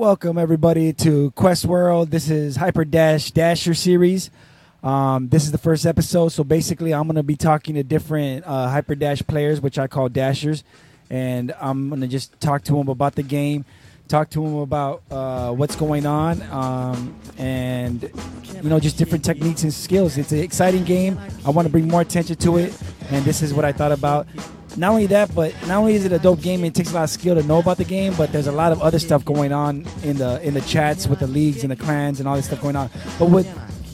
Welcome everybody to Quest World. This is Hyper Dash Dasher series. Um, this is the first episode, so basically, I'm going to be talking to different uh, Hyper Dash players, which I call Dashers, and I'm going to just talk to them about the game, talk to them about uh, what's going on, um, and you know, just different techniques and skills. It's an exciting game. I want to bring more attention to it, and this is what I thought about not only that, but not only is it a dope game, it takes a lot of skill to know about the game, but there's a lot of other stuff going on in the in the chats with the leagues and the clans and all this stuff going on. But with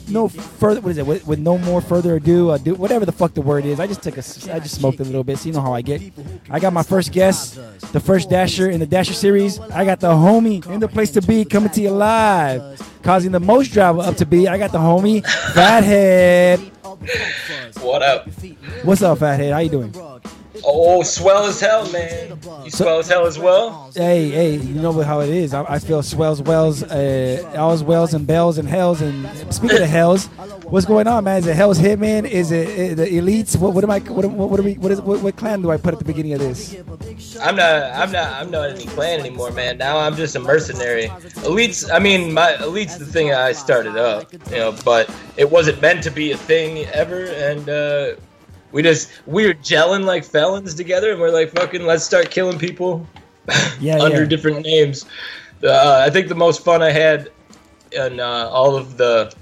no further, what is it? With, with no more further ado, uh, do, whatever the fuck the word is. I just took a, I just smoked a little bit, so you know how I get. I got my first guest, the first Dasher in the Dasher series. I got the homie in the place to be coming to you live, causing the most drama up to be. I got the homie Fathead. What up? What's up, Fathead? How you doing? Oh, swell as hell, man. You swell as hell as well. Hey, hey, you know how it is. I, I feel swells, wells, uh, alls, wells, and bells and hells. And speaking of hells, what's going on, man? Is it Hell's Hitman? Is it uh, the elites? What, what am I? What, what, what are we? What is? What, what clan do I put at the beginning of this? I'm not. I'm not. I'm not any clan anymore, man. Now I'm just a mercenary. Elites. I mean, my elites the thing I started up, you know, but it wasn't meant to be a thing ever, and. uh we just we were gelling like felons together, and we're like, fucking, let's start killing people Yeah, under yeah. different names. Uh, I think the most fun I had in uh, all of the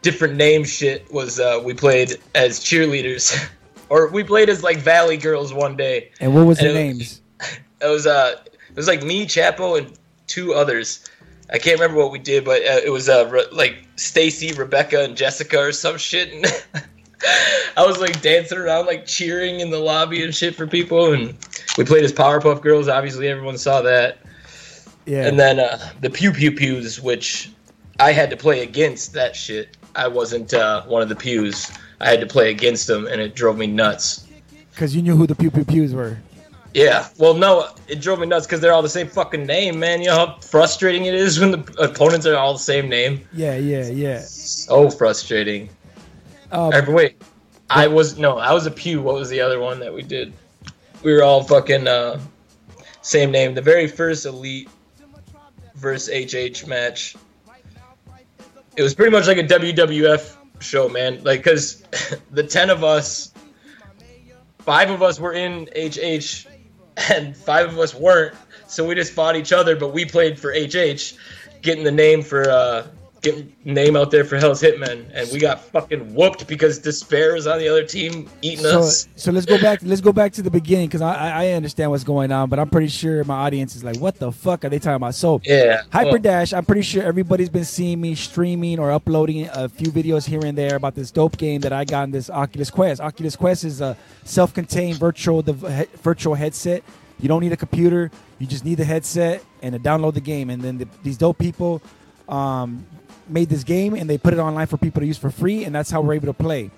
different name shit was uh, we played as cheerleaders, or we played as like Valley Girls one day. And what was the it- names? It was uh, it was like me, Chapo, and two others. I can't remember what we did, but uh, it was uh, Re- like Stacy, Rebecca, and Jessica or some shit. And I was like dancing around, like cheering in the lobby and shit for people. And we played as Powerpuff Girls. Obviously, everyone saw that. Yeah. And then uh, the Pew Pew Pews, which I had to play against that shit. I wasn't uh, one of the pews. I had to play against them, and it drove me nuts. Because you knew who the pew pew pews were. Yeah, well, no, it drove me nuts because they're all the same fucking name, man. You know how frustrating it is when the opponents are all the same name. Yeah, yeah, yeah. So frustrating. Um, Or, wait, I was no, I was a pew. What was the other one that we did? We were all fucking uh, same name. The very first elite versus HH match. It was pretty much like a WWF show, man. Like, cause the ten of us, five of us were in HH, and five of us weren't. So we just fought each other, but we played for HH, getting the name for uh, getting name out there for Hell's Hitmen, and we got fucking whooped because Despair was on the other team eating so, us. so let's go back. Let's go back to the beginning because I, I understand what's going on, but I'm pretty sure my audience is like, "What the fuck are they talking about?" So Yeah. Hyper well, Dash, I'm pretty sure everybody's been seeing me streaming or uploading a few videos here and there about this dope game that I got in this Oculus Quest. Oculus Quest is a self-contained virtual dev- he- virtual headset. You don't need a computer. You just need the headset and to download the game. And then the, these dope people um, made this game and they put it online for people to use for free, and that's how we're able to play.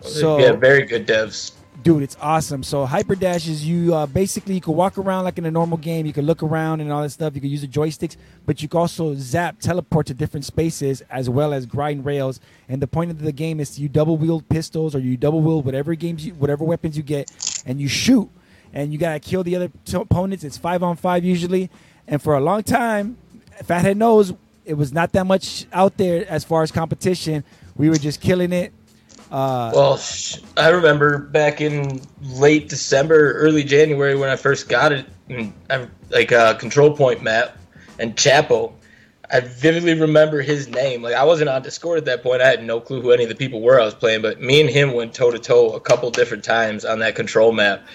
So yeah, very good devs. dude it's awesome. So hyper dash is you uh, basically you can walk around like in a normal game. You can look around and all that stuff. You can use the joysticks but you can also zap teleport to different spaces as well as grind rails. And the point of the game is you double wield pistols or you double wield whatever games you whatever weapons you get and you shoot. And you gotta kill the other t- opponents. It's five on five usually. And for a long time fathead knows it was not that much out there as far as competition we were just killing it uh, Well, I remember back in late December, early January when I first got it, and I like uh, control point map and Chapo. I vividly remember his name. Like I wasn't on Discord at that point. I had no clue who any of the people were I was playing, but me and him went toe to toe a couple different times on that control map.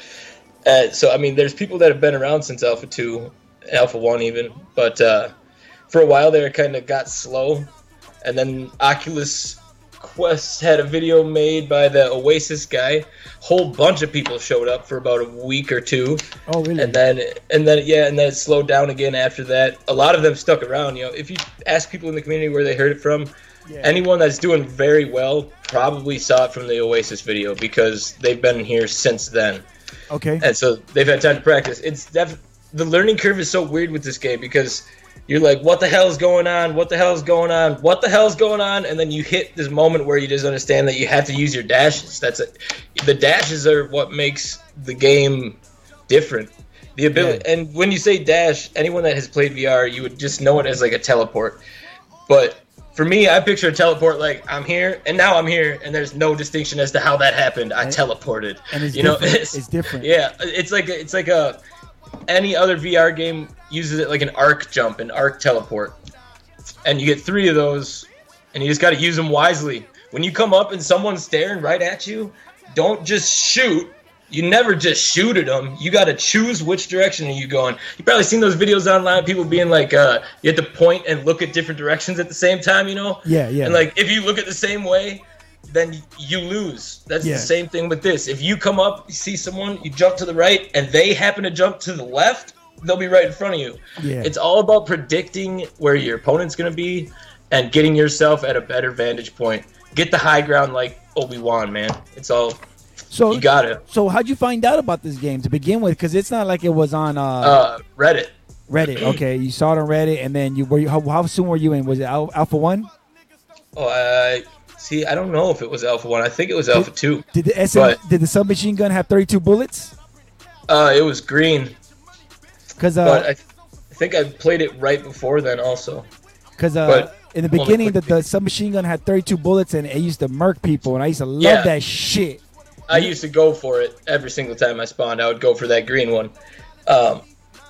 Uh, so I mean, there's people that have been around since Alpha Two, Alpha One even, but uh, for a while there, it kind of got slow, and then Oculus Quest had a video made by the Oasis guy. Whole bunch of people showed up for about a week or two, oh really and then and then yeah, and then it slowed down again after that. A lot of them stuck around. You know, if you ask people in the community where they heard it from, Yeah. anyone that's doing very well probably saw it from the Oasis video because they've been here since then okay and so they've had time to practice. It's def- the learning curve is so weird with this game because you're like, what the hell is going on? What the hell is going on? What the hell is going on? And then you hit this moment where you just understand that you have to use your dashes. That's it. The dashes are what makes the game different. The ability, Yeah. and when you say dash, anyone that has played VR, you would just know it as like a teleport. But for me, I picture a teleport like I'm here and now I'm here, and there's no distinction as to how that happened. I And- teleported. and it's you know, different. It's different. Yeah, it's like it's like a any other VR game uses it like an arc jump, an arc teleport, and you get three of those, and you just got to use them wisely. When you come up and someone's staring right at you, don't just shoot. You never just shoot at them. You got to choose which direction are you going. You probably seen those videos online, people being like, uh, you have to point and look at different directions at the same time. You know? Yeah, yeah. And like, if you look at the same way, then you lose. That's Yeah. the same thing with this. If you come up, you see someone, you jump to the right, and they happen to jump to the left, they'll be right in front of you. Yeah. It's all about predicting where your opponent's going to be and getting yourself at a better vantage point. Get the high ground like Obi Wan, man. It's all so you got it. so how'd you find out about this game to begin with? Because it's not like it was on uh, Uh, Reddit. Reddit. Okay, you saw it on Reddit, and then you were you, how, how soon were you in? Was it Alpha One? Oh, I see. I don't know if it was Alpha One. I think it was Alpha Two. Did the SM, But- did the submachine gun have 32 bullets? Uh, it was green, Because but uh, I, I think I played it right before then also. because uh, in the beginning, the, the submachine gun had 32 bullets, and it used to murk people, and I used to love Yeah. that shit. I used to go for it every single time I spawned. I would go for that green one. Um,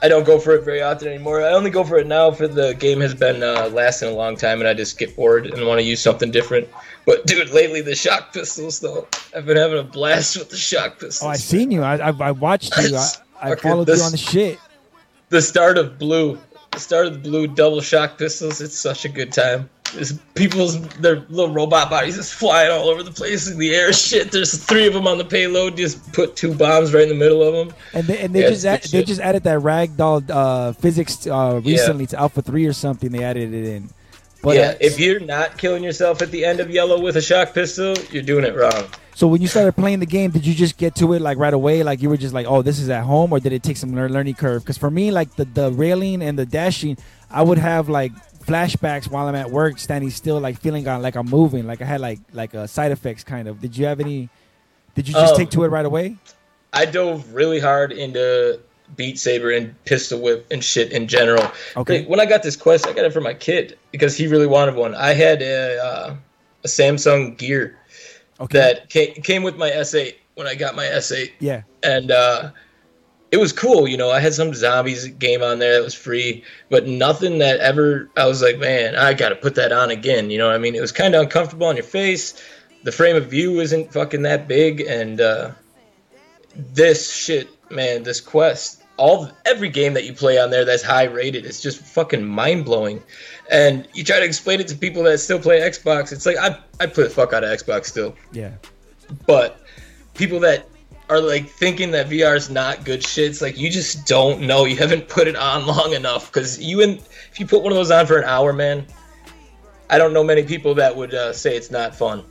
I don't go for it very often anymore. I only go for it now for the game has been uh, lasting a long time, and I just get bored and want to use something different. But dude, lately the shock pistols though, I've been having a blast with the shock pistols. Oh, I seen you. I I, I watched you. I, I followed you on the shit. the start of blue, the start of the blue double shock pistols. It's such a good time. There's people's their little robot bodies just flying all over the place in the air. Shit, there's three of them on the payload. Just put two bombs right in the middle of them. And they, and they Yeah, just add, they just added that ragdoll uh, physics uh, Yeah. recently to Alpha Three or something. They added it in. But yeah, if you're not killing yourself at the end of yellow with a shock pistol, you're doing it wrong. so when you started playing the game, did you just get to it like right away? Like you were just like, oh, this is at home, or did it take some learning curve? Because for me, like the the railing and the dashing, I would have like flashbacks while I'm at work, standing still, like feeling like I'm moving, like I had like like uh, side effects kind of. Did you have any? Did you just Oh. take to it right away? I dove really hard into Beat Saber and Pistol Whip and shit in general. Okay. Like, When I got this quest, I got it for my kid because he really wanted one. I had a, uh, a Samsung Gear Okay. that came, came with my S8 when I got my S8. yeah. and uh, it was cool. You know, I had some zombies game on there that was free, but nothing that ever I was like, man, I got to put that on again. You know what I mean? It was kind of uncomfortable on your face. The frame of view isn't fucking that big, and uh, this shit, man, this quest, all every game that you play on there that's high rated, it's just fucking mind blowing. And you try to explain it to people that still play Xbox, it's like I I play the fuck out of Xbox still Yeah. but people that are like thinking that VR is not good shit, it's like you just don't know. You haven't put it on long enough because you and if you put one of those on for an hour, man, I don't know many people that would uh, say it's not fun.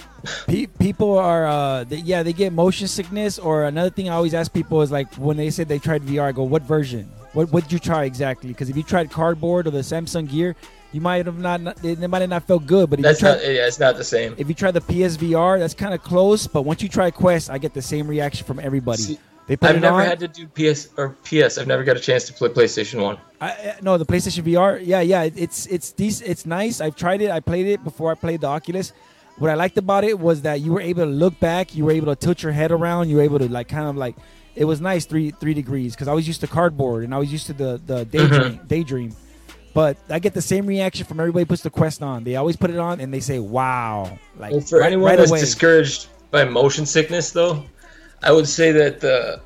People are uh they, yeah they get motion sickness or another thing i always ask people is like when they say they tried vr i go what version what what did you try exactly because if you tried cardboard or the samsung gear you might have not it might have not felt good but That's try not. Yeah, it's not the same. if you try the psvr that's kind of close but once you try quest i get the same reaction from everybody See, they put I've never on had to do PS or PS. I've never got a chance to play PlayStation One. I, I- no the playstation vr yeah yeah it's it's these it's nice i've tried it i played it before i played the oculus what i liked about it was that you were able to look back you were able to tilt your head around you were able to like kind of like it was nice three three degrees because i was used to cardboard and i was used to the the daydream mm-hmm. daydream but i get the same reaction from everybody who puts the quest on. They always put it on and they say wow. Like Well, for right, anyone right that's away. discouraged by motion sickness, though, I would say that the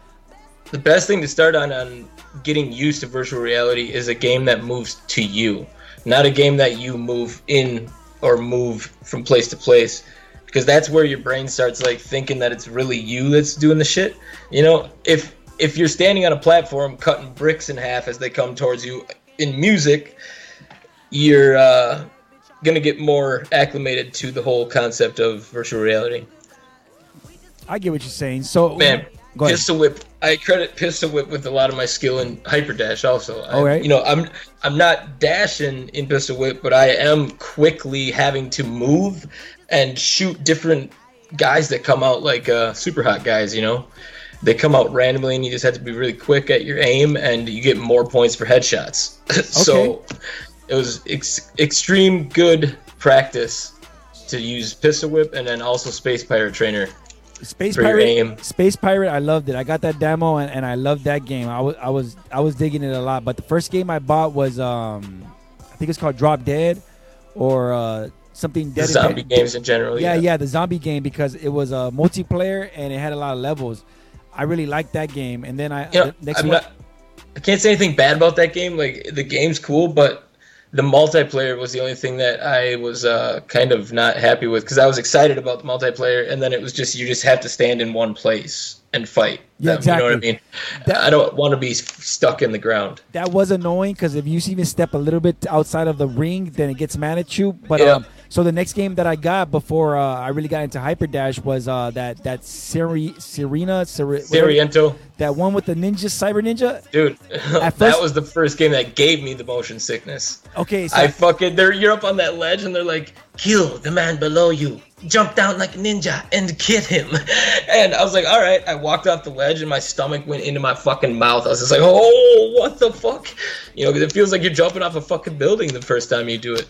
the best thing to start on on getting used to virtual reality is a game that moves to you, not a game that you move in or move from place to place, because that's where your brain starts like thinking that it's really you that's doing the shit. You know, if if you're standing on a platform cutting bricks in half as they come towards you in music, you're uh, gonna get more acclimated to the whole concept of virtual reality. i get what you're saying so Man, go ahead Pistol Whip. I credit Pistol Whip with a lot of my skill in Hyper Dash. Also, I, All right. You know, I'm I'm not dashing in Pistol Whip, but I am quickly having to move and shoot different guys that come out like uh, Superhot guys. You know, they come out randomly, and you just have to be really quick at your aim, and you get more points for headshots. so it was ex- extreme good practice to use pistol whip and then also space pirate trainer. Space for your Pirate, aim. Space Pirate, I loved it. I got that demo and, and I loved that game. I was I was I was digging it a lot. But the first game I bought was um, I think it's called Drop Dead, or uh, something The Dead. zombie games in general. yeah, yeah, the zombie game because it was a multiplayer and it had a lot of levels. I really liked that game. And then I You know, the next I'm one, not. I can't say anything bad about that game. Like the game's cool, but the multiplayer was the only thing that I was uh, kind of not happy with because I was excited about the multiplayer, and then it was just you just have to stand in one place and fight. Yeah, them, You know what I mean? That- I don't want to be stuck in the ground. that was annoying because if you even step a little bit outside of the ring, then it gets mad at you. But Yeah. um, so the next game that I got before uh, I really got into Hyper Dash was uh, that that Siri, Serena, Siri, whatever- that one with the ninja, Cyber Ninja. dude, At that was the first game that gave me the motion sickness. Okay, so I fucking they're you're up on that ledge and they're like, kill the man below you. Jump down like a ninja and get him. And I was like, all right. I walked off the ledge and my stomach went into my fucking mouth. I was just like, oh, what the fuck? You know, 'cause it feels like you're jumping off a fucking building the first time you do it.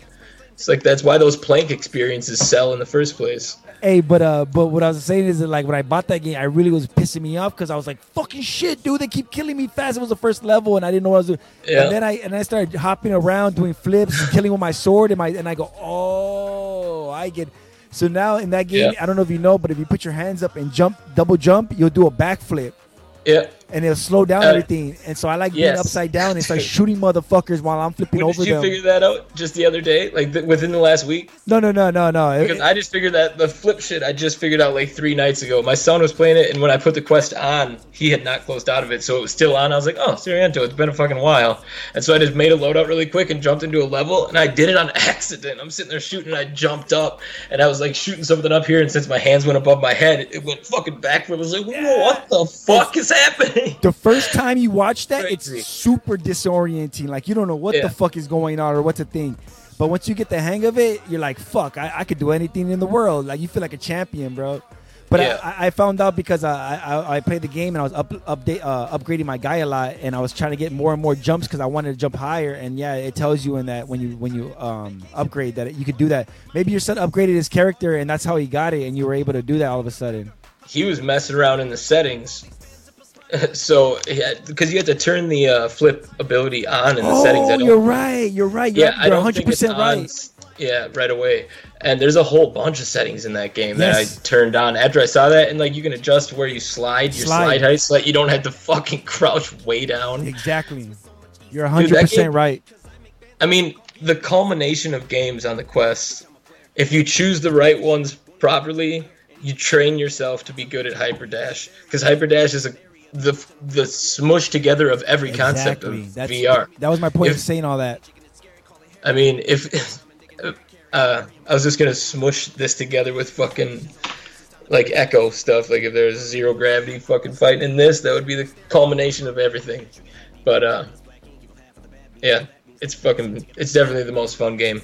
It's like that's why those plank experiences sell in the first place. Hey, but uh, but what I was saying is that like when I bought that game, I really was pissing me off because I was like, "Fucking shit, dude! They keep killing me fast." It was the first level, and I didn't know what I was doing. Yeah. And then I and I started hopping around, doing flips, killing with my sword, and my and I go, "Oh, I get." So now in that game, Yeah. I don't know if you know, but if you put your hands up and jump, double jump, you'll do a backflip. Yeah. And it'll slow down Uh, everything, and so I like being upside down and start shooting motherfuckers while I'm flipping When over did you them. figure that out just the other day? Like th- within the last week? no, no, no, no, no. It- Because I just figured that the flip shit I just figured out like three nights ago. My son was playing it, and when I put the quest on, he had not closed out of it, so it was still on. I was like, "Oh, Sairento, it's been a fucking while." And so I just made a loadout really quick and jumped into a level, and I did it on accident. I'm sitting there shooting, and I jumped up, and I was like shooting something up here, and since my hands went above my head, it went fucking backward. I was like, "Whoa, what the fuck is happening?" the first time you watch that, it's super disorienting. Like you don't know what Yeah. the fuck is going on or what to think. But once you get the hang of it, you're like, "Fuck, I, I could do anything in the world." Like you feel like a champion, bro. But Yeah. I, I found out because I, I I played the game and I was up update uh, upgrading my guy a lot, and I was trying to get more and more jumps because I wanted to jump higher. And yeah, it tells you in that when you when you um, upgrade that you could do that. Maybe your son upgraded his character, and that's how he got it, and you were able to do that all of a sudden. he was messing around in the settings. So, because you had to turn the uh, flip ability on in the settings. I Oh, don't- you're right. You're right. You're, yeah, I you're don't 100 think it's percent on right. Yeah, right away. And there's a whole bunch of settings in that game that I turned on after I saw that, and like you can adjust where you slide your Slide. slide, height, so that you don't have to fucking crouch way down. Exactly. You're Dude, 100 that percent game- right. I mean, the culmination of games on the Quest. If you choose the right ones properly, you train yourself to be good at Hyper Dash because Hyper Dash is a the the smush together of every concept Exactly. of That's, VR. That was my point of saying all that. I mean, if uh, I was just gonna smush this together with fucking like Echo stuff, like if there's zero gravity fucking fighting in this, that would be the culmination of everything. But uh, yeah, it's fucking, it's definitely the most fun game,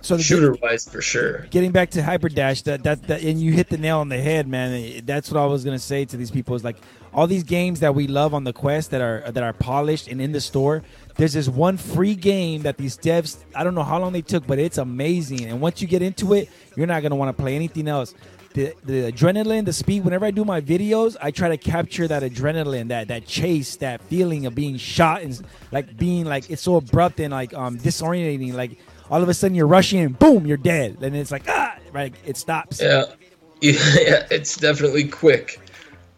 So shooter wise for sure. getting back to Hyper Dash, that, that that and you hit the nail on the head, man. That's what I was gonna say to these people is like all these games that we love on the Quest that are that are polished and in the store. There's this one free game that these devs I don't know how long they took, but it's amazing. And once you get into it, you're not gonna want to play anything else. The, the adrenaline, the speed. Whenever I do my videos, I try to capture that adrenaline, that that chase, that feeling of being shot and like being like it's so abrupt and like um disorientating. Like all of a sudden you're rushing and boom, you're dead. And it's like ah, right, it stops. Yeah, yeah, it's definitely quick.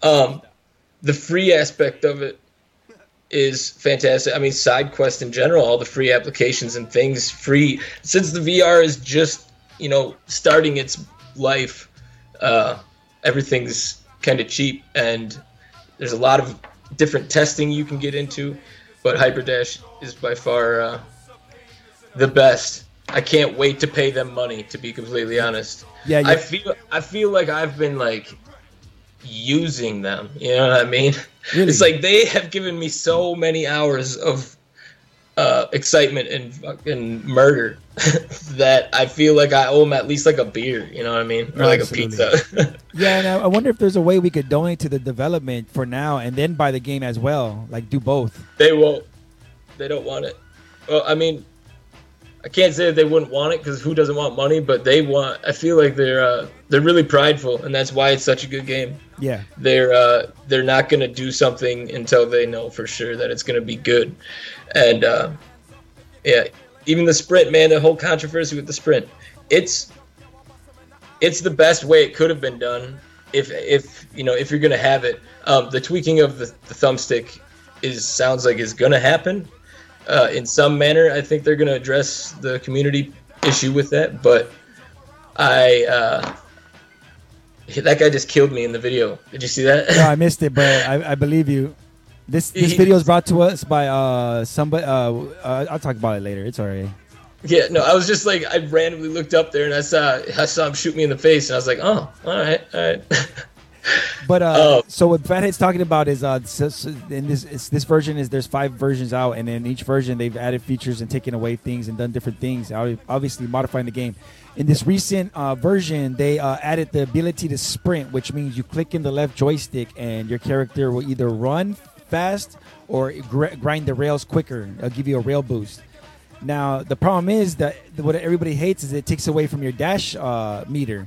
Um, the free aspect of it is fantastic. I mean, SideQuest in general, all the free applications and things free. Since the VR is just you know starting its life, uh, everything's kind of cheap, and there's a lot of different testing you can get into. But Hyperdash is by far uh, the best. I can't wait to pay them money. To be completely honest. Yeah, I feel I feel like I've been like using them. You know what I mean? Really? It's like they have given me so many hours of uh, excitement and fucking murder that I feel like I owe them at least like a beer. You know what I mean, or like Absolutely. a pizza. yeah, and I, I, wonder if there's a way we could donate to the development for now and then buy the game as well. Like do both. They won't. They don't want it. Well, I mean, I can't say that they wouldn't want it because who doesn't want money? But they want. I feel like they're uh, they're really prideful, and that's why it's such a good game. Yeah, they're uh, they're not gonna do something until they know for sure that it's gonna be good, and uh, yeah, even the sprint, man. The whole controversy with the sprint, it's it's the best way it could have been done. If if you know if you're gonna have it, um, the tweaking of the, the thumbstick is sounds like is gonna happen uh, in some manner. I think they're going to address the community issue with that, but I uh, that guy just killed me in the video. Did you see that? No, I missed it, but I, I believe you. This this video is brought to us by uh somebody. Uh, uh, I'll talk about it later. It's alright. Yeah, no, I was just like I randomly looked up there and I saw I saw him shoot me in the face and I was like, oh, all right, all right. But uh, oh. so what Fathead's talking about is uh, in this this version is there's five versions out, and in each version they've added features and taken away things and done different things, obviously modifying the game. In this recent uh, version, they uh, added the ability to sprint, which means you click in the left joystick and your character will either run fast or gr- grind the rails quicker. It'll give you a rail boost. Now the problem is that what everybody hates is it takes away from your dash uh, meter.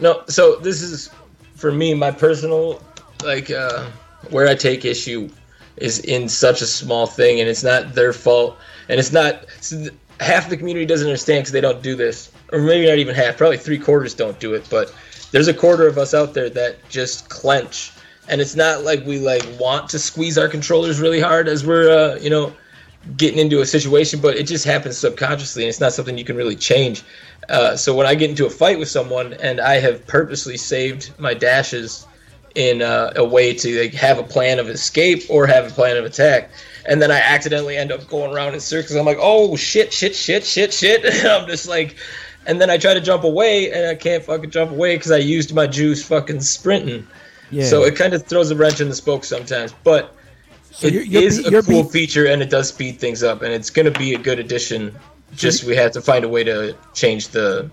No, so this is for me, my personal like uh, where I take issue is in such a small thing, and it's not their fault, and it's not half the community doesn't understand because they don't do this, or maybe not even half, probably three quarters don't do it, but there's a quarter of us out there that just clench, and it's not like we like want to squeeze our controllers really hard as we're uh, you know getting into a situation, but it just happens subconsciously, and it's not something you can really change. Uh, so when I get into a fight with someone and I have purposely saved my dashes in uh, a way to like have a plan of escape or have a plan of attack, and then I accidentally end up going around in circles, I'm like, oh shit, shit, shit, shit, shit. I'm just like, and then I try to jump away and I can't fucking jump away because I used my juice fucking sprinting. Yeah. So it kind of throws a wrench in the spoke sometimes, but. So it you're, you're, is a cool feature and it does speed things up and it's going to be a good addition just we have to find a way to change the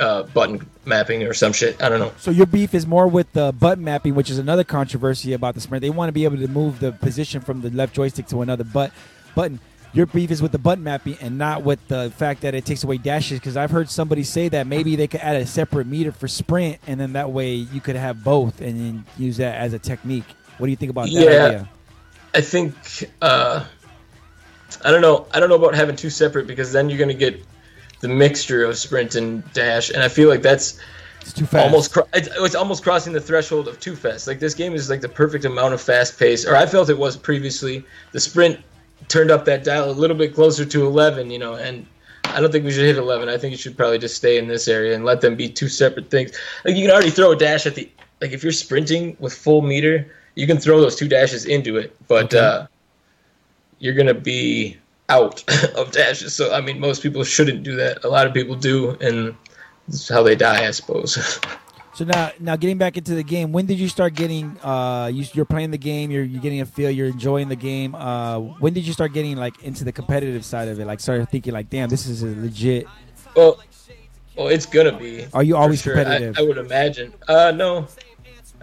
uh, button mapping or some shit. I don't know. So your beef is more with the button mapping, which is another controversy about the sprint. They want to be able to move the position from the left joystick to another but button. Your beef is with the button mapping and not with the fact that it takes away dashes. Because I've heard somebody say that maybe they could add a separate meter for sprint, and then that way you could have both and then use that as a technique. What do you think about that yeah, idea? I think. Uh, I don't know. I don't know about having two separate because then you're going to get the mixture of sprint and dash, and I feel like that's it's too fast. Almost, it's, it's, almost crossing the threshold of too fast. Like this game is like the perfect amount of fast pace, or I felt it was previously. The sprint turned up that dial a little bit closer to 11, you know, and I don't think we should hit 11. I think you should probably just stay in this area and let them be two separate things. Like you can already throw a dash at the like if you're sprinting with full meter, you can throw those two dashes into it, but. Okay. uh you're gonna be out of dashes. So I mean, most people shouldn't do that. A lot of people do, and this is how they die, I suppose. so now, now getting back into the game, when did you start getting? Uh, you, are playing the game. You're you're getting a feel. You're enjoying the game. Uh, when did you start getting like into the competitive side of it? Like, started thinking like, damn, this is a legit. Well, well, it's gonna be. Are you always sure. competitive? I, I, would imagine. Uh, no,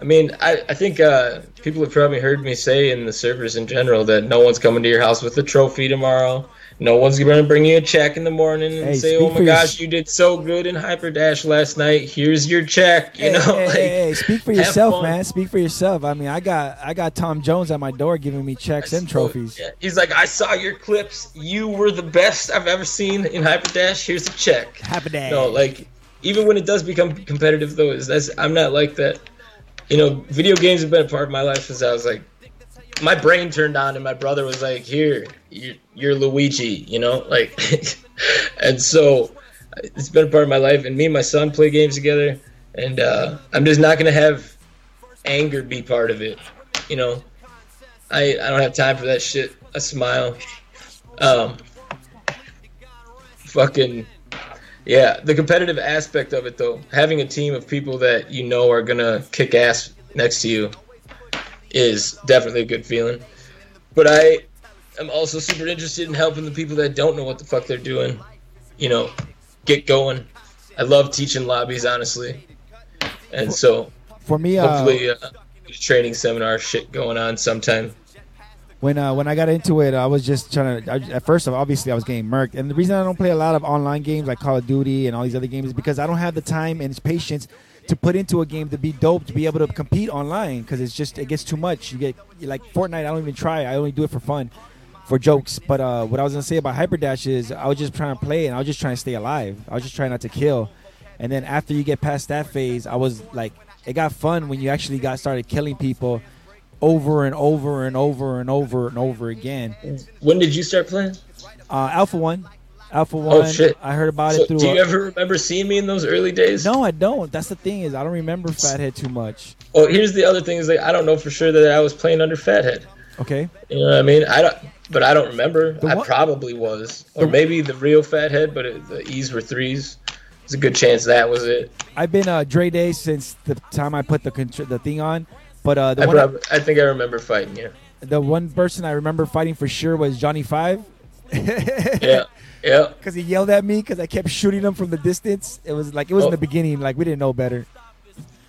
I mean, I, I think uh, people have probably heard me say in the servers in general that no one's coming to your house with a trophy tomorrow. No one's going to bring you a check in the morning and hey, say, "Oh my gosh, your... you did so good in Hyper Dash last night. Here's your check." You hey, know, hey, like, hey, speak for yourself, man. Speak for yourself. I mean, I got I got Tom Jones at my door giving me checks and trophies. Yeah. He's like, "I saw your clips. You were the best I've ever seen in Hyper Dash. Here's a check." Hyper Dash. No, like even when it does become competitive, though, is that's I'm not like that you know, video games have been a part of my life since I was like, my brain turned on, and my brother was like, "Here, you're, you're Luigi," you know, like, and so it's been a part of my life. And me and my son play games together, and uh, I'm just not gonna have anger be part of it, you know. I I don't have time for that shit. A smile, um, fucking yeah, the competitive aspect of it, though, having a team of people that you know are gonna kick ass next to you is definitely a good feeling. But I, am also super interested in helping the people that don't know what the fuck they're doing. You know, get going. I love teaching lobbies, honestly, and so For me, uh, hopefully, uh, a training seminar shit going on sometime. When uh, when I got into it, I was just trying to. I, at first, obviously, I was getting murked, and the reason I don't play a lot of online games like Call of Duty and all these other games is because I don't have the time and patience to put into a game to be dope to be able to compete online because it's just it gets too much. You get like Fortnite. I don't even try. I only do it for fun, for jokes. But uh, what I was gonna say about Hyperdash is I was just trying to play and I was just trying to stay alive. I was just trying not to kill. And then after you get past that phase, I was like, it got fun when you actually got started killing people over and over and over and over and over again. When did you start playing? Uh, Alpha One, Alpha One. Oh, shit. I heard about So, it through. do you uh, ever remember seeing me in those early days? no, I don't. That's the thing is I don't remember Fathead too much. Well, here's the other thing: is like I don't know for sure that I was playing under Fathead. Okay. You know what I mean? I don't, but I don't remember. The I one- probably was, or The- maybe the real Fathead, but it, the E's were threes. It's a good chance that was it. I've been uh, Dre Day since the time I put the the thing on. But uh, the I, one prob- I think I remember fighting you. the one person I remember fighting for sure was Johnny Five. Yeah, yeah. Because he yelled at me because I kept shooting him from the distance. It was like it was in Oh. the beginning. Like we didn't know better.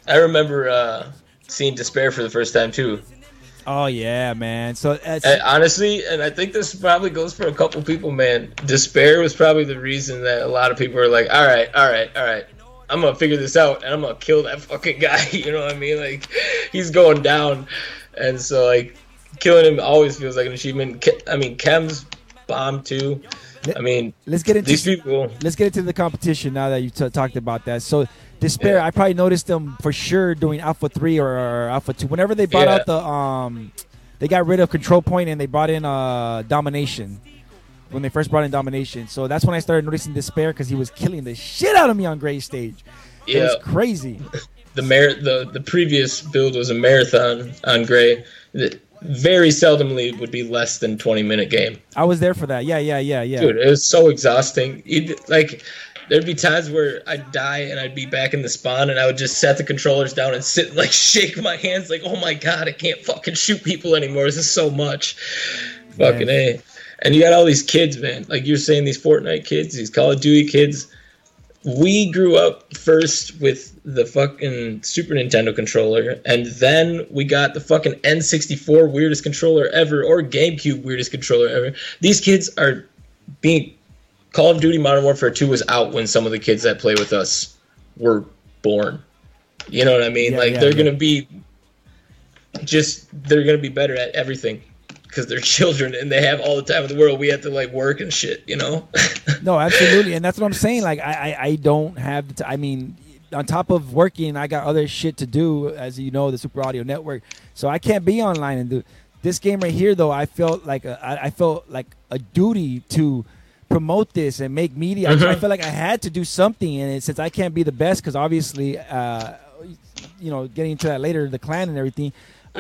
I remember uh, seeing Despair for the first time too. Oh yeah, man. So uh, And honestly, and I think this probably goes for a couple people, man. Despair was probably the reason that a lot of people are like, all right, all right, all right. I'm gonna figure this out and I'm gonna kill that fucking guy. You know what I mean? Like, he's going down, and so like, killing him always feels like an achievement. I mean, Chem's bomb too. I mean, let's get into these people. let's get into the competition now that you t- talked about that. So despair, Yeah. I probably noticed them for sure doing Alpha Three or, or Alpha Two. Whenever they brought Yeah. out the um, they got rid of Control Point and they brought in uh Domination. When they first brought in Domination, so that's when I started noticing despair because he was killing the shit out of me on Gray stage. Yeah. It was crazy. the mar- the the previous build was a marathon on Gray. That very seldomly would be less than 20 minute game. I was there for that. Yeah, yeah, yeah, yeah. dude it was so exhausting You'd- like there'd be times where i'd die and i'd be back in the spawn and i would just set the controllers down and sit and like shake my hands like oh my god i can't fucking shoot people anymore this is so much fucking a and you got all these kids man like you're saying these fortnite kids these call of duty kids we grew up first with the fucking Super Nintendo controller, and then we got the fucking N64 weirdest controller ever, or GameCube weirdest controller ever. These kids are being Call of Duty Modern Warfare 2 was out when some of the kids that play with us were born. You know what I mean? Yeah, like yeah, they're yeah. gonna be just they're gonna be better at everything because they're children and they have all the time in the world. We have to like work and shit, you know. No, absolutely, and that's what I'm saying. Like, I, I, I don't have the. T- I mean, on top of working, I got other shit to do, as you know, the Super Audio Network. So I can't be online and do this game right here. Though I felt like a, I, I felt like a duty to promote this and make media. I Mhm. felt like I had to do something, and it, since I can't be the best, because obviously, uh, you know, getting into that later, the clan and everything.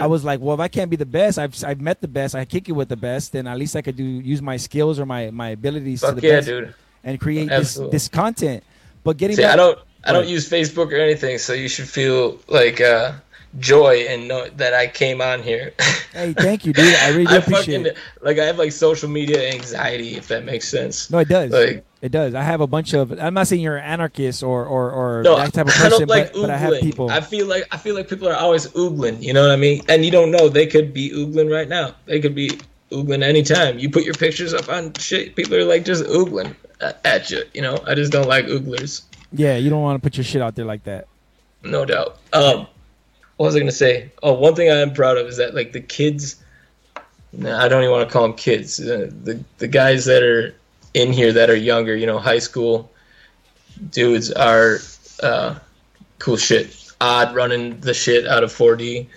I was like, well, if I can't be the best, I've, I've met the best, I kick it with the best, then at least I could do use my skills or my, my abilities to the yeah, best dude. and create this, this content. But getting See, back, I don't I don't use Facebook or anything, so you should feel like uh, joy and know that I came on here. hey, thank you, dude. I really I appreciate fucking it. like I have like social media anxiety, if that makes sense. No, it does. Like it does. I have a bunch of. I'm not saying you're an anarchist or or, or no, that type of I person, don't like but, but I have people. I feel like I feel like people are always oogling. You know what I mean? And you don't know they could be oogling right now. They could be oogling anytime. You put your pictures up on shit, people are like just oogling at- at you. You know, I just don't like ooglers. yeah, you don't want to put your shit out there like that. no doubt. Um, what was I gonna say? Oh, one thing I am proud of is that like the kids. I don't even want to call them kids. Uh, the the guys that are in here that are younger, you know, high school dudes are uh, cool shit. Odd running the shit out of 4D.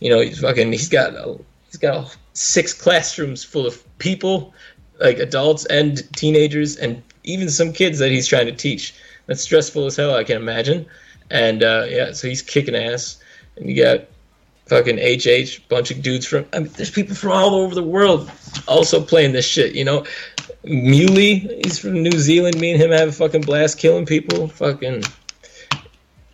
You know, he's fucking. He's got a, he's got six classrooms full of people, like adults and teenagers, and even some kids that he's trying to teach. That's stressful as hell. I can imagine. And uh, yeah, so he's kicking ass. And you got fucking HH, bunch of dudes from. I mean, there's people from all over the world also playing this shit. You know, Muley, he's from New Zealand. Me and him have a fucking blast killing people. Fucking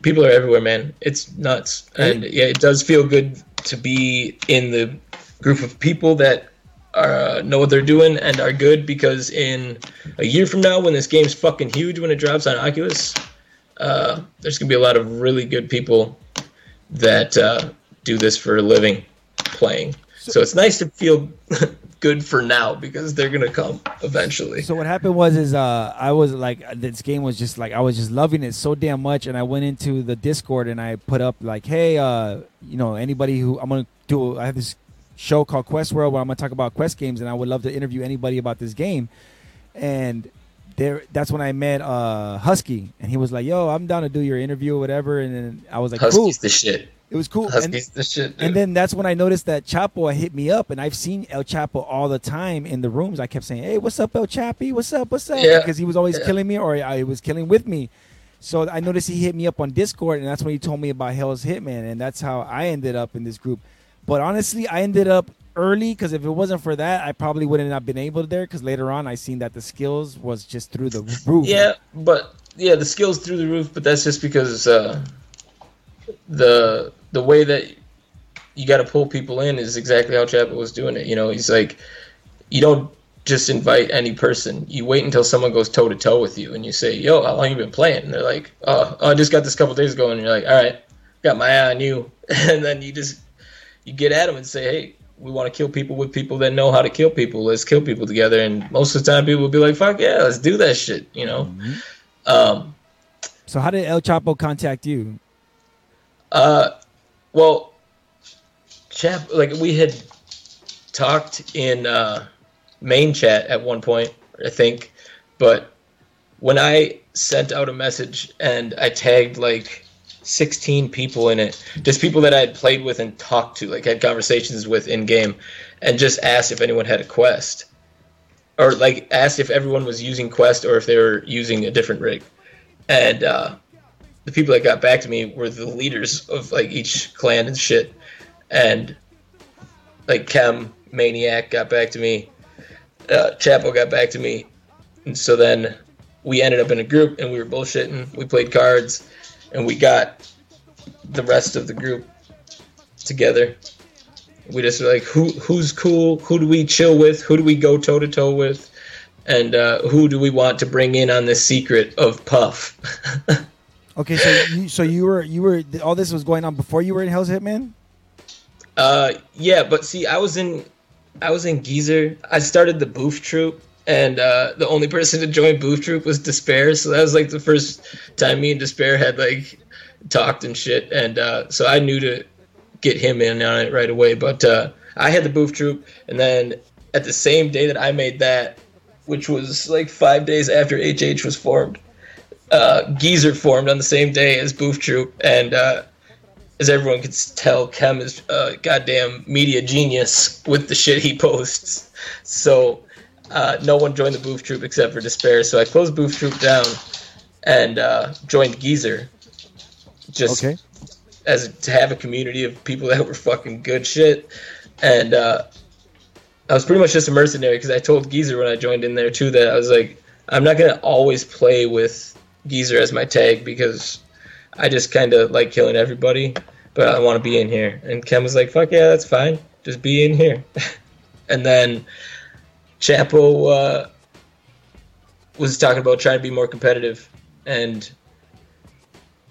people are everywhere, man. It's nuts. And yeah, it does feel good to be in the group of people that uh, know what they're doing and are good because in a year from now, when this game's fucking huge, when it drops on Oculus, uh, there's gonna be a lot of really good people that uh, do this for a living, playing. So it's nice to feel good for now because they're gonna come eventually. So what happened was is uh I was like this game was just like I was just loving it so damn much and I went into the Discord and I put up like hey uh you know anybody who I'm gonna do I have this show called Quest World where I'm gonna talk about Quest games and I would love to interview anybody about this game and there that's when I met uh Husky and he was like yo I'm down to do your interview or whatever and then I was like Husky's cool the shit. it was cool and, the shit. and then that's when I noticed that Chapo hit me up, and I've seen El Chapo all the time in the rooms. I kept saying, "Hey, what's up, El Chappy? What's up? What's up?" Yeah. Because he was always Yeah. killing me, or I was killing with me. So I noticed he hit me up on Discord, and that's when he told me about Hell's Hitman, and that's how I ended up in this group. But honestly, I ended up early because if it wasn't for that, I probably wouldn't have been able to there. Because later on, I seen that the skills was just through the roof. Yeah, but yeah, the skills through the roof. But that's just because uh, the the way that you got to pull people in is exactly how Chapo was doing it. You know, he's like, you don't just invite any person. You wait until someone goes toe to toe with you, and you say, "Yo, how long you been playing?" And they're like, "Oh, oh I just got this couple days ago." And you're like, "All right, got my eye on you." And then you just you get at them and say, "Hey." We want to kill people with people that know how to kill people. Let's kill people together. And most of the time, people will be like, "Fuck yeah, let's do that shit." You know. Mhm. Um, So how did El Chapo contact you? Uh, well, chap, like we had talked in uh, main chat at one point, I think, but when I sent out a message and I tagged like 16 people in it, just people that I had played with and talked to, like had conversations with in game, and just asked if anyone had a quest, or like asked if everyone was using quest or if they were using a different rig, and uh, the people that got back to me were the leaders of like each clan and shit, and like Chem Maniac got back to me, uh, Chapo got back to me, and so then we ended up in a group and we were bullshitting. We played cards, and we got the rest of the group together. We just were like, who who's cool? Who do we chill with? Who do we go toe to toe with? And uh, who do we want to bring in on this secret of Puff? Okay, so you, so you were you were all this was going on before you were in Hell's Hitman. Uh, yeah, but see, I was in, I was in Geezer. I started the Boof Troop, and uh, the only person to join Boof Troop was Despair. So that was like the first time me and Despair had like talked and shit, and uh, so I knew to get him in on it right away. But uh, I had the Boof Troop, and then at the same day that I made that, which was like five days after HH was formed, uh, Geezer formed on the same day as Boof Troop, and uh, as everyone can tell, Kem is a goddamn media genius with the shit he posts. So uh, no one joined the Boof Troop except for Despair. So I closed Boof Troop down and uh, joined Geezer. Just Okay. as to have a community of people that were fucking good shit. And uh, I was pretty much just a mercenary because I told Geezer when I joined in there too that I was like, I'm not gonna always play with Geezer as my tag because I just kind of like killing everybody, but I want to be in here. And Ken was like, "Fuck yeah, that's fine. Just be in here." and then Chapo uh, was talking about trying to be more competitive, and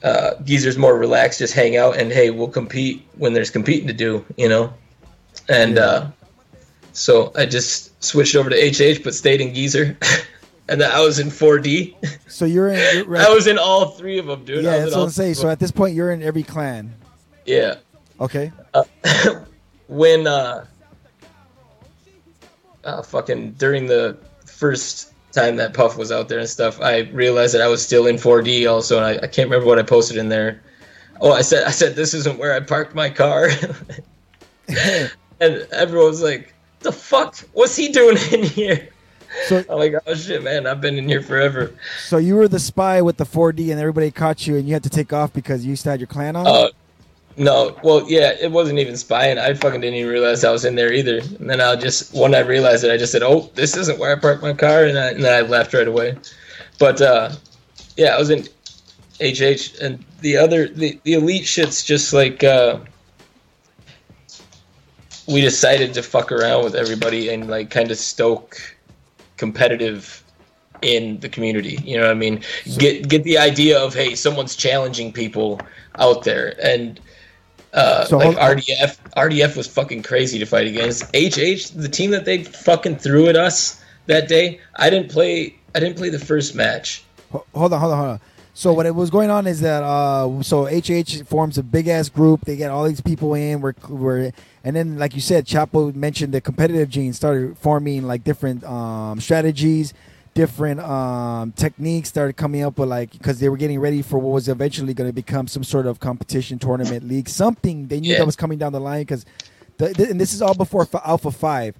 uh, Geezer's more relaxed, just hang out, and hey, we'll compete when there's competing to do, you know. And uh, so I just switched over to HH, but stayed in Geezer. And then I was in 4D. So you're in. You're, I was in all three of them, dude. Yeah, that's what I'm saying. So at this point, you're in every clan. yeah. Okay. Uh, when uh, uh, fucking during the first time that Puff was out there and stuff, I realized that I was still in 4D also, and I, I can't remember what I posted in there. Oh, I said I said this isn't where I parked my car, and everyone was like, "The fuck was he doing in here?" So I'm like, "Oh shit, man, I've been in here forever." so you were the spy with the 4D, and everybody caught you, and you had to take off because you still had your clan on. Uh, no, well, yeah, it wasn't even spying. I fucking didn't even realize I was in there either. And then I just, when I realized it, I just said, "Oh, this isn't where I parked my car," and, I, and then I left right away. But uh, yeah, I was in HH, and the other, the, the elite shit's just like, uh, we decided to fuck around with everybody and like kind of stoke competitive in the community. You know what I mean? Get get the idea of hey, someone's challenging people out there, and uh, So like RDF RDF was fucking crazy to fight against. HH, the team that they fucking threw at us that day. I didn't play. I didn't play the first match. Hold on, hold on, hold on. So what it was going on is that uh, so HH forms a big ass group. They get all these people in. We're, we're and then like you said, Chapo mentioned the competitive gene started forming like different um, strategies, different um, techniques. Started coming up with like because they were getting ready for what was eventually going to become some sort of competition, tournament, league, something they knew Yeah. that was coming down the line. Because and this is all before Alpha Five.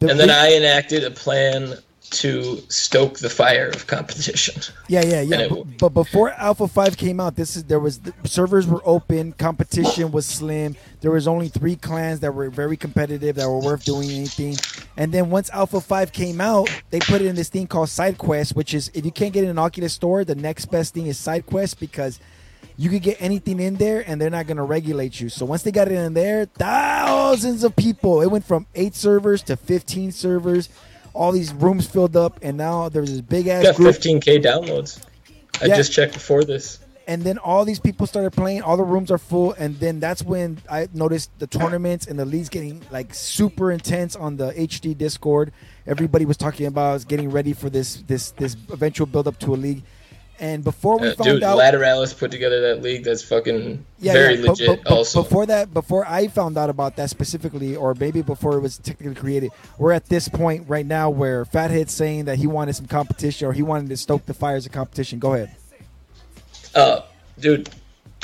The And then re- I enacted a plan to stoke the fire of competition. Yeah, yeah, yeah. It- But, before Alpha Five came out, this is there was the servers were open, competition was slim. There was only three clans that were very competitive that were worth doing anything. And then once Alpha Five came out, they put it in this thing called SideQuest, which is if you can't get in an Oculus store, the next best thing is SideQuest because you could get anything in there and they're not going to regulate you. So once they got it in there, thousands of people. It went from eight servers to 15 servers. All these rooms filled up, and now there's this big ass Got group. 15k downloads. I Yeah. just checked before this. and then all these people started playing all the rooms are full and then that's when i noticed the tournaments and the leagues getting like super intense on the hd discord everybody was talking about getting ready for this this this eventual build up to a league and before we Uh, found dude, out Lateralis put together that league. That's fucking yeah, very yeah, legit. but- but also, before that before i found out about that specifically or maybe before it was technically created we're at this point right now where fathead's saying that he wanted some competition or he wanted to stoke the fires of competition go ahead uh, dude,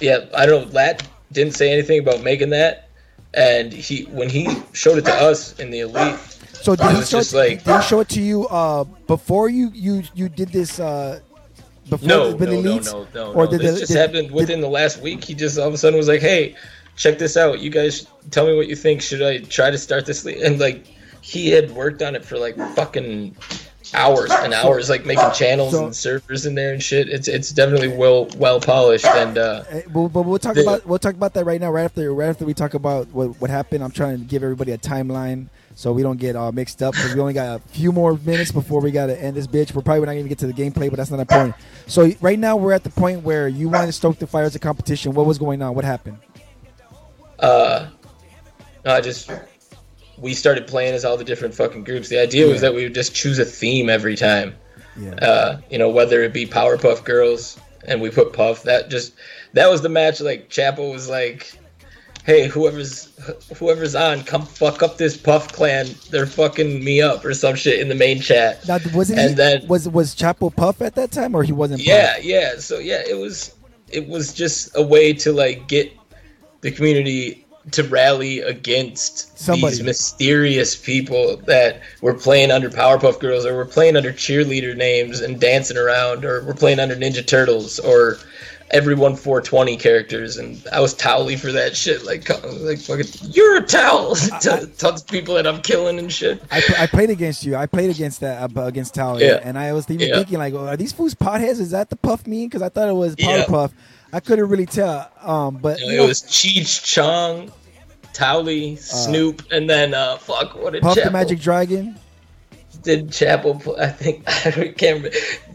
yeah, I don't. Lat didn't say anything about making that, and he when he showed it to us in the elite, So did he was show it, like- did he show it to you uh, before you you you did this uh, before no, the, no, the no, elites? no, no, or no. did This the- just did- happened did- within the last week. He just all of a sudden was like, "Hey, check this out. You guys, tell me what you think. Should I try to start this league?" And like, he had worked on it for like fucking hours and hours, like making channels so- and servers in there and shit. It's it's definitely well well polished and. uh Uh, But, but we'll talk The- about we'll talk about that right now. Right after right after we talk about what what happened. I'm trying to give everybody a timeline so we don't get all mixed up because we only got a few more minutes before we got to end this bitch. We're probably not going to get to the gameplay, but that's not important. So right now we're at the point where you want to stoke the fires of competition. What was going on? What happened? uh I just we started playing as all the different fucking groups. The idea was that we would just choose a theme every time. Yeah. Uh, you know, whether it be Powerpuff Girls and we put Puff, that just that was the match like Chapo was like Hey, whoever's whoever's on, come fuck up this Puff clan. They're fucking me up or some shit in the main chat. Now wasn't and he, then- was was Chapo Puff at that time or he wasn't? Puff? Yeah, yeah. So yeah, it was it was just a way to like get the community to rally against Somebody. these mysterious people that were playing under Powerpuff Girls or were playing under cheerleader names and dancing around or were playing under Ninja Turtles or everyone 420 characters and I was towely for that shit like like fucking you're a towel to tons of people that I'm killing and shit. I, I played against you. I played against that uh, against Talia, Yeah. and I was even Yeah. thinking like, oh, are these fools potheads? Is that the Puff mean? Because I thought it was Yeah. Powerpuff. I couldn't really tell. Um, but You know, it was Cheech Chong, Towelie, Snoop, and then uh, fuck, what did Puff the Magic Dragon. Did Chapo? I think I can't remember.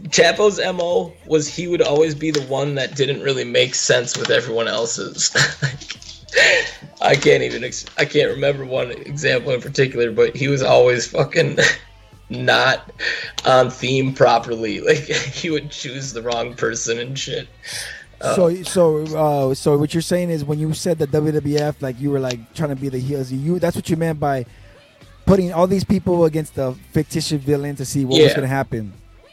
Chapo's mo was he would always be the one that didn't really make sense with everyone else's. I can't even. I can't remember one example in particular, but he was always fucking not on theme properly. Like he would choose the wrong person and shit. Oh. So so uh, so what you're saying is when you said the WWF, like you were like trying to be the heels. You that's what you meant by putting all these people against the fictitious villain to see what was going to happen.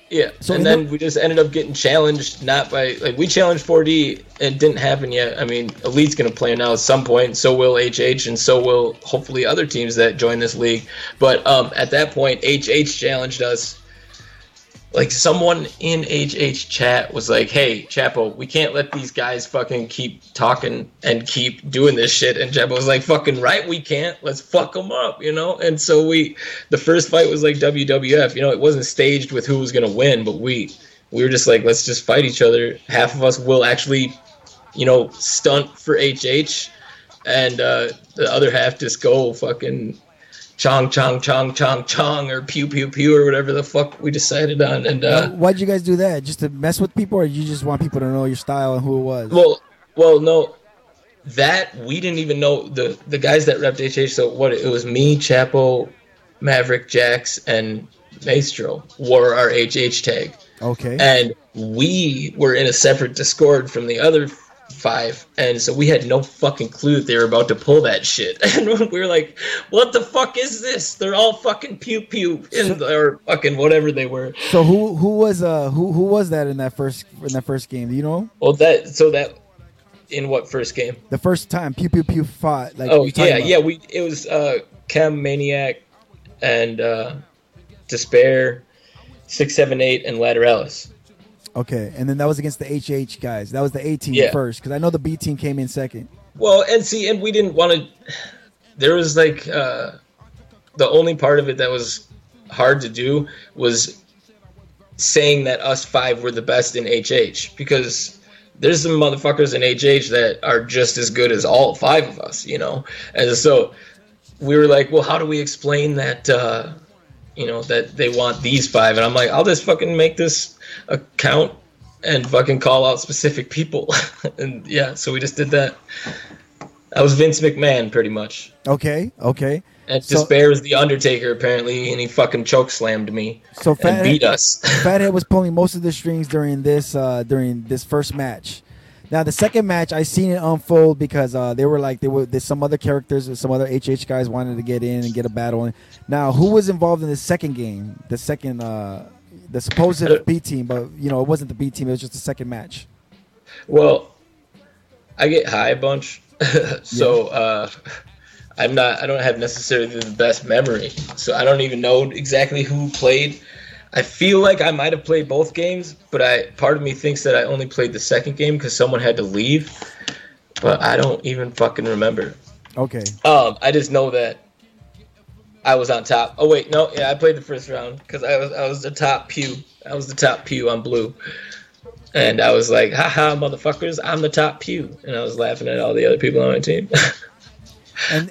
Yeah, So and then the- we just ended up getting challenged not by like we challenged 4D and it didn't happen yet. I mean, Elite's gonna play now at some point, point. so will HH, and so will hopefully other teams that join this league. But um, at that point, HH challenged us. Like someone in HH chat was like, "Hey, Chapo, we can't let these guys fucking keep talking and keep doing this shit." And Chapo was like, "Fucking right, we can't. Let's fuck them up," you know. And so we, the first fight was like WWF. You know, it wasn't staged with who was gonna win, but we we were just like, let's just fight each other. Half of us will actually, you know, stunt for HH, and uh, the other half just go fucking chong chong chong chong chong or pew pew pew or whatever the fuck we decided on. And uh, Why'd you guys do that? Just to mess with people, or you just want people to know your style and who it was? well, well, no, that we didn't even know the the guys that repped HH. So what? It was me, Chapo, Maverick, Jax, and Maestro wore our HH tag. okay. and we were in a separate Discord from the other five, and so we had no fucking clue that they were about to pull that shit. And we were like, "What the fuck is this? They're all fucking pew pew in or fucking whatever they were." So who who was uh who who was that in that first in that first game? Do you know Well, that so that in what first game? the first time Pew Pew Pew fought? Like Oh yeah, about? yeah. We it was uh Chem Maniac and uh Despair, six seven eight, and Lateralis. Okay, and then that was against the HH guys. That was the A team Yeah. first because I know the B team came in second. Well, and see, and we didn't want to. There was like uh, the only part of it that was hard to do was saying that us five were the best in HH because there's some motherfuckers in HH that are just as good as all five of us, you know. And so we were like, well, how do we explain that? Uh, you know that they want these five, and I'm like, I'll just fucking make this account and fucking call out specific people, and yeah, so we just did that. I was Vince McMahon, pretty much. Okay, okay. And So- Despair was the Undertaker, apparently, and he fucking choke slammed me So and beat us. Fathead was pulling most of the strings during this uh, during this first match. Now the second match, I seen it unfold because uh, they were like they were there's some other characters, some other HH guys wanted to get in and get a battle. in. Now who was involved in the second game? The second, uh, the supposed B team, but you know it wasn't the B team. It was just the second match. Well, I get high a bunch, so uh, I'm not. I don't have necessarily the best memory, so I don't even know exactly who played. I feel like I might have played both games, but I part of me thinks that I only played the second game because someone had to leave. But I don't even fucking remember. Okay, Um, I just know that I was on top. Oh wait, no, yeah, I played the first round because I was I was the top pew. I was the top pew on blue, and I was like, "Haha, motherfuckers! I'm the top pew," and I was laughing at all the other people on my team. and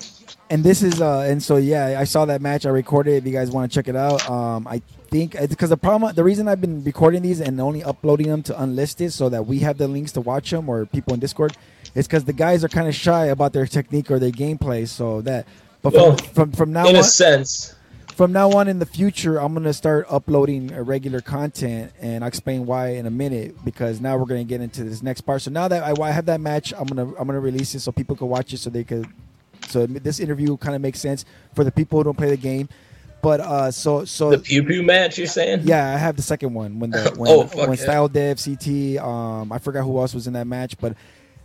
and this is uh and so yeah, I saw that match. I recorded it. If you guys want to check it out, um, I think because the problem, the reason I've been recording these and only uploading them to unlisted so that we have the links to watch them or people in Discord, is because the guys are kind of shy about their technique or their gameplay. So that, but from Well, from, from now in on, a sense, from now on in the future, I'm gonna start uploading regular content, and I'll explain why in a minute. Because now we're gonna get into this next part. So now that I, I have that match, I'm gonna I'm gonna release it so people can watch it, so they could. So this interview kind of makes sense for the people who don't play the game. But uh, so so the pew pew match. You're saying? yeah, I have the second one when the when, Oh, when yeah. Style Dev CT. Um, I forgot who else was in that match, but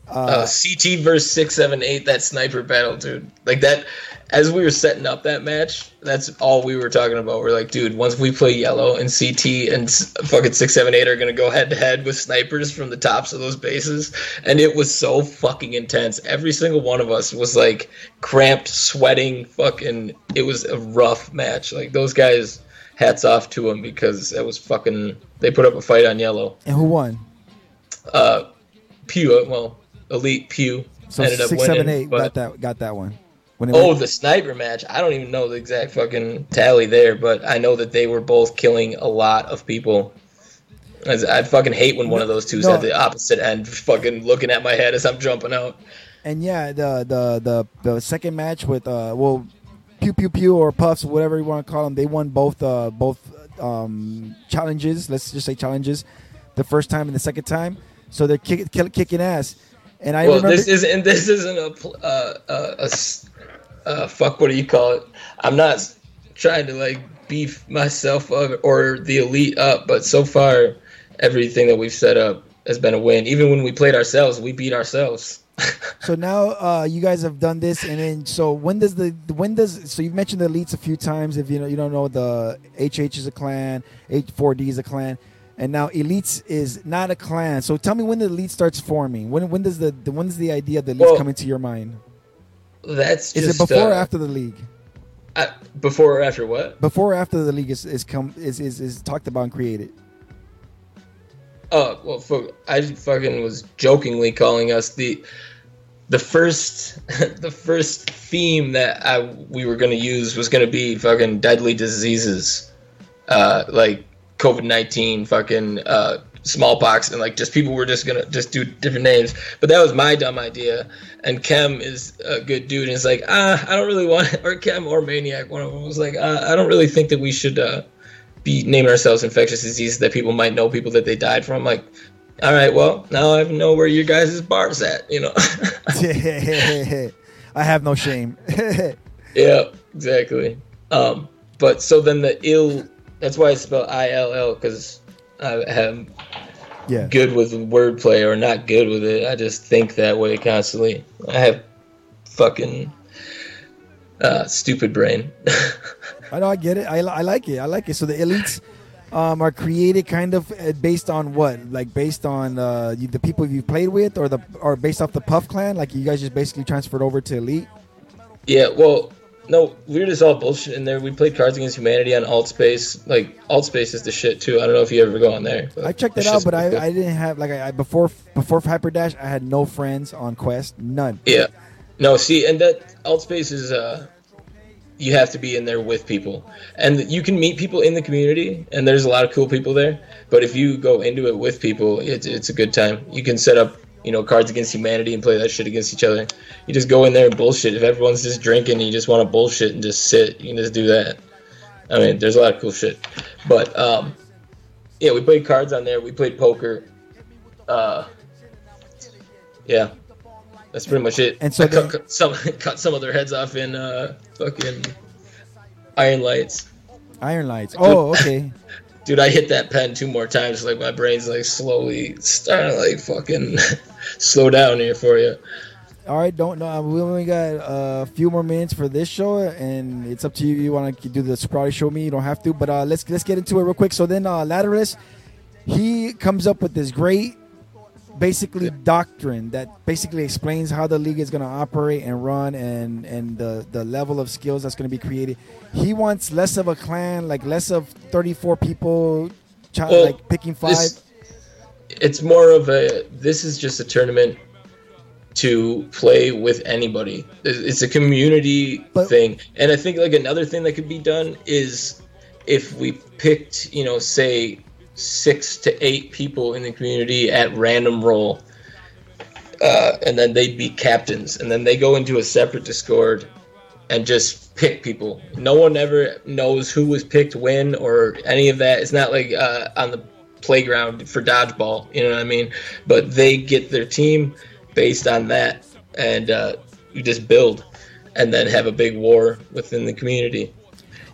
Uh, CT versus six seven eight. That sniper battle, dude. Like that. As we were setting up that match, that's all we were talking about. We're like, dude, once we play yellow and CT and fucking six seven eight are gonna go head to head with snipers from the tops of those bases, and it was so fucking intense. Every single one of us was like cramped, sweating, fucking. It was a rough match. Like those guys, hats off to them because that was fucking. They put up a fight on yellow. and who won? Uh, Pew, uh, well, elite Pew So ended up winning. seven, eight but- got that got that one. Oh, went- the sniper match. I don't even know the exact fucking tally there, but I know that they were both killing a lot of people. I fucking hate when one of those two's No. at the opposite end, fucking looking at my head as I'm jumping out. And yeah, the the the the second match with uh well, pew pew pew or puffs, whatever you want to call them, they won both uh both um challenges. Let's just say challenges, the first time and the second time. So they're kick, kick, kicking ass. And I well, remember this isn't this isn't a uh, uh, a s- uh, fuck. What do you call it? I'm not trying to like beef myself up or the elite up, but so far everything that we've set up has been a win. Even when we played ourselves, we beat ourselves. so now uh you guys have done this, and then so when does the when does so you've mentioned the elites a few times. If you know you don't know the HH is a clan, H4D is a clan. And now elites is not a clan. So tell me when the elite starts forming. When when does the, the when does the idea of the elites Well, come into your mind? That's Is just, it before or uh, after the league? Before or after what? Before or after the league is is come is is, is talked about and created. Oh well, fuck, I fucking was jokingly calling us the the first the first theme that I we were gonna use was gonna be fucking deadly diseases, uh, like COVID nineteen, fucking uh, smallpox, and like just people were just gonna just do different names. But that was my dumb idea. And Kem is a good dude, and it's like, ah, I don't really want, or Kem or Maniac, one of them was like, uh, I don't really think that we should uh, be naming ourselves infectious diseases that people might know people that they died from. Like, all right, well, now I know where your guys' bar's at, you know. I have no shame. yeah, exactly. Um, but so then the ill, that's why it's spelled I L L because I am yeah. good with wordplay or not good with it. I just think that way constantly. I have fucking uh, stupid brain. I know, I get it. I, I like it. I like it. So the elites um, are created kind of uh, based on what? Like based on uh, you, the people you've played with, or the or based off the Puff Clan? Like you guys just basically transferred over to Elite? Yeah. Well, no, we're just all bullshit in there. We played Cards Against Humanity on Alt Space. Like Alt Space is the shit too. I don't know if you ever go on there. I checked it out, but I, I didn't have like I, I before before Hyperdash. I had no friends on Quest, none. Yeah. No, see, and that Alt Space is uh you have to be in there with people and you can meet people in the community and there's a lot of cool people there but if you go into it with people it's, it's a good time you can set up you know cards against humanity and play that shit against each other you just go in there and bullshit if everyone's just drinking and you just want to bullshit and just sit you can just do that i mean there's a lot of cool shit but um yeah we played cards on there we played poker uh yeah that's pretty much it. And so I cut, cut some cut some of their heads off in uh, fucking Iron Lights. Iron Lights. Oh, okay. Dude, I hit that pen two more times. Like my brain's like slowly starting to like fucking slow down here for you. All right, don't know. We only got a few more minutes for this show, and it's up to you. You want to do the sobriety show me? You don't have to, but uh, let's let's get into it real quick. So then, uh, Lateralus, he comes up with this great basically doctrine that basically explains how the league is going to operate and run and and the the level of skills that's going to be created. He wants less of a clan, like less of 34 people well, like picking five. This, it's more of a this is just a tournament to play with anybody. It's a community but, thing. And I think like another thing that could be done is if we picked, you know, say six to eight people in the community at random roll. Uh, and then they'd be captains, and then they go into a separate Discord and just pick people. No one ever knows who was picked when or any of that. It's not like uh, on the playground for dodgeball, you know what I mean? But they get their team based on that, and uh, you just build, and then have a big war within the community.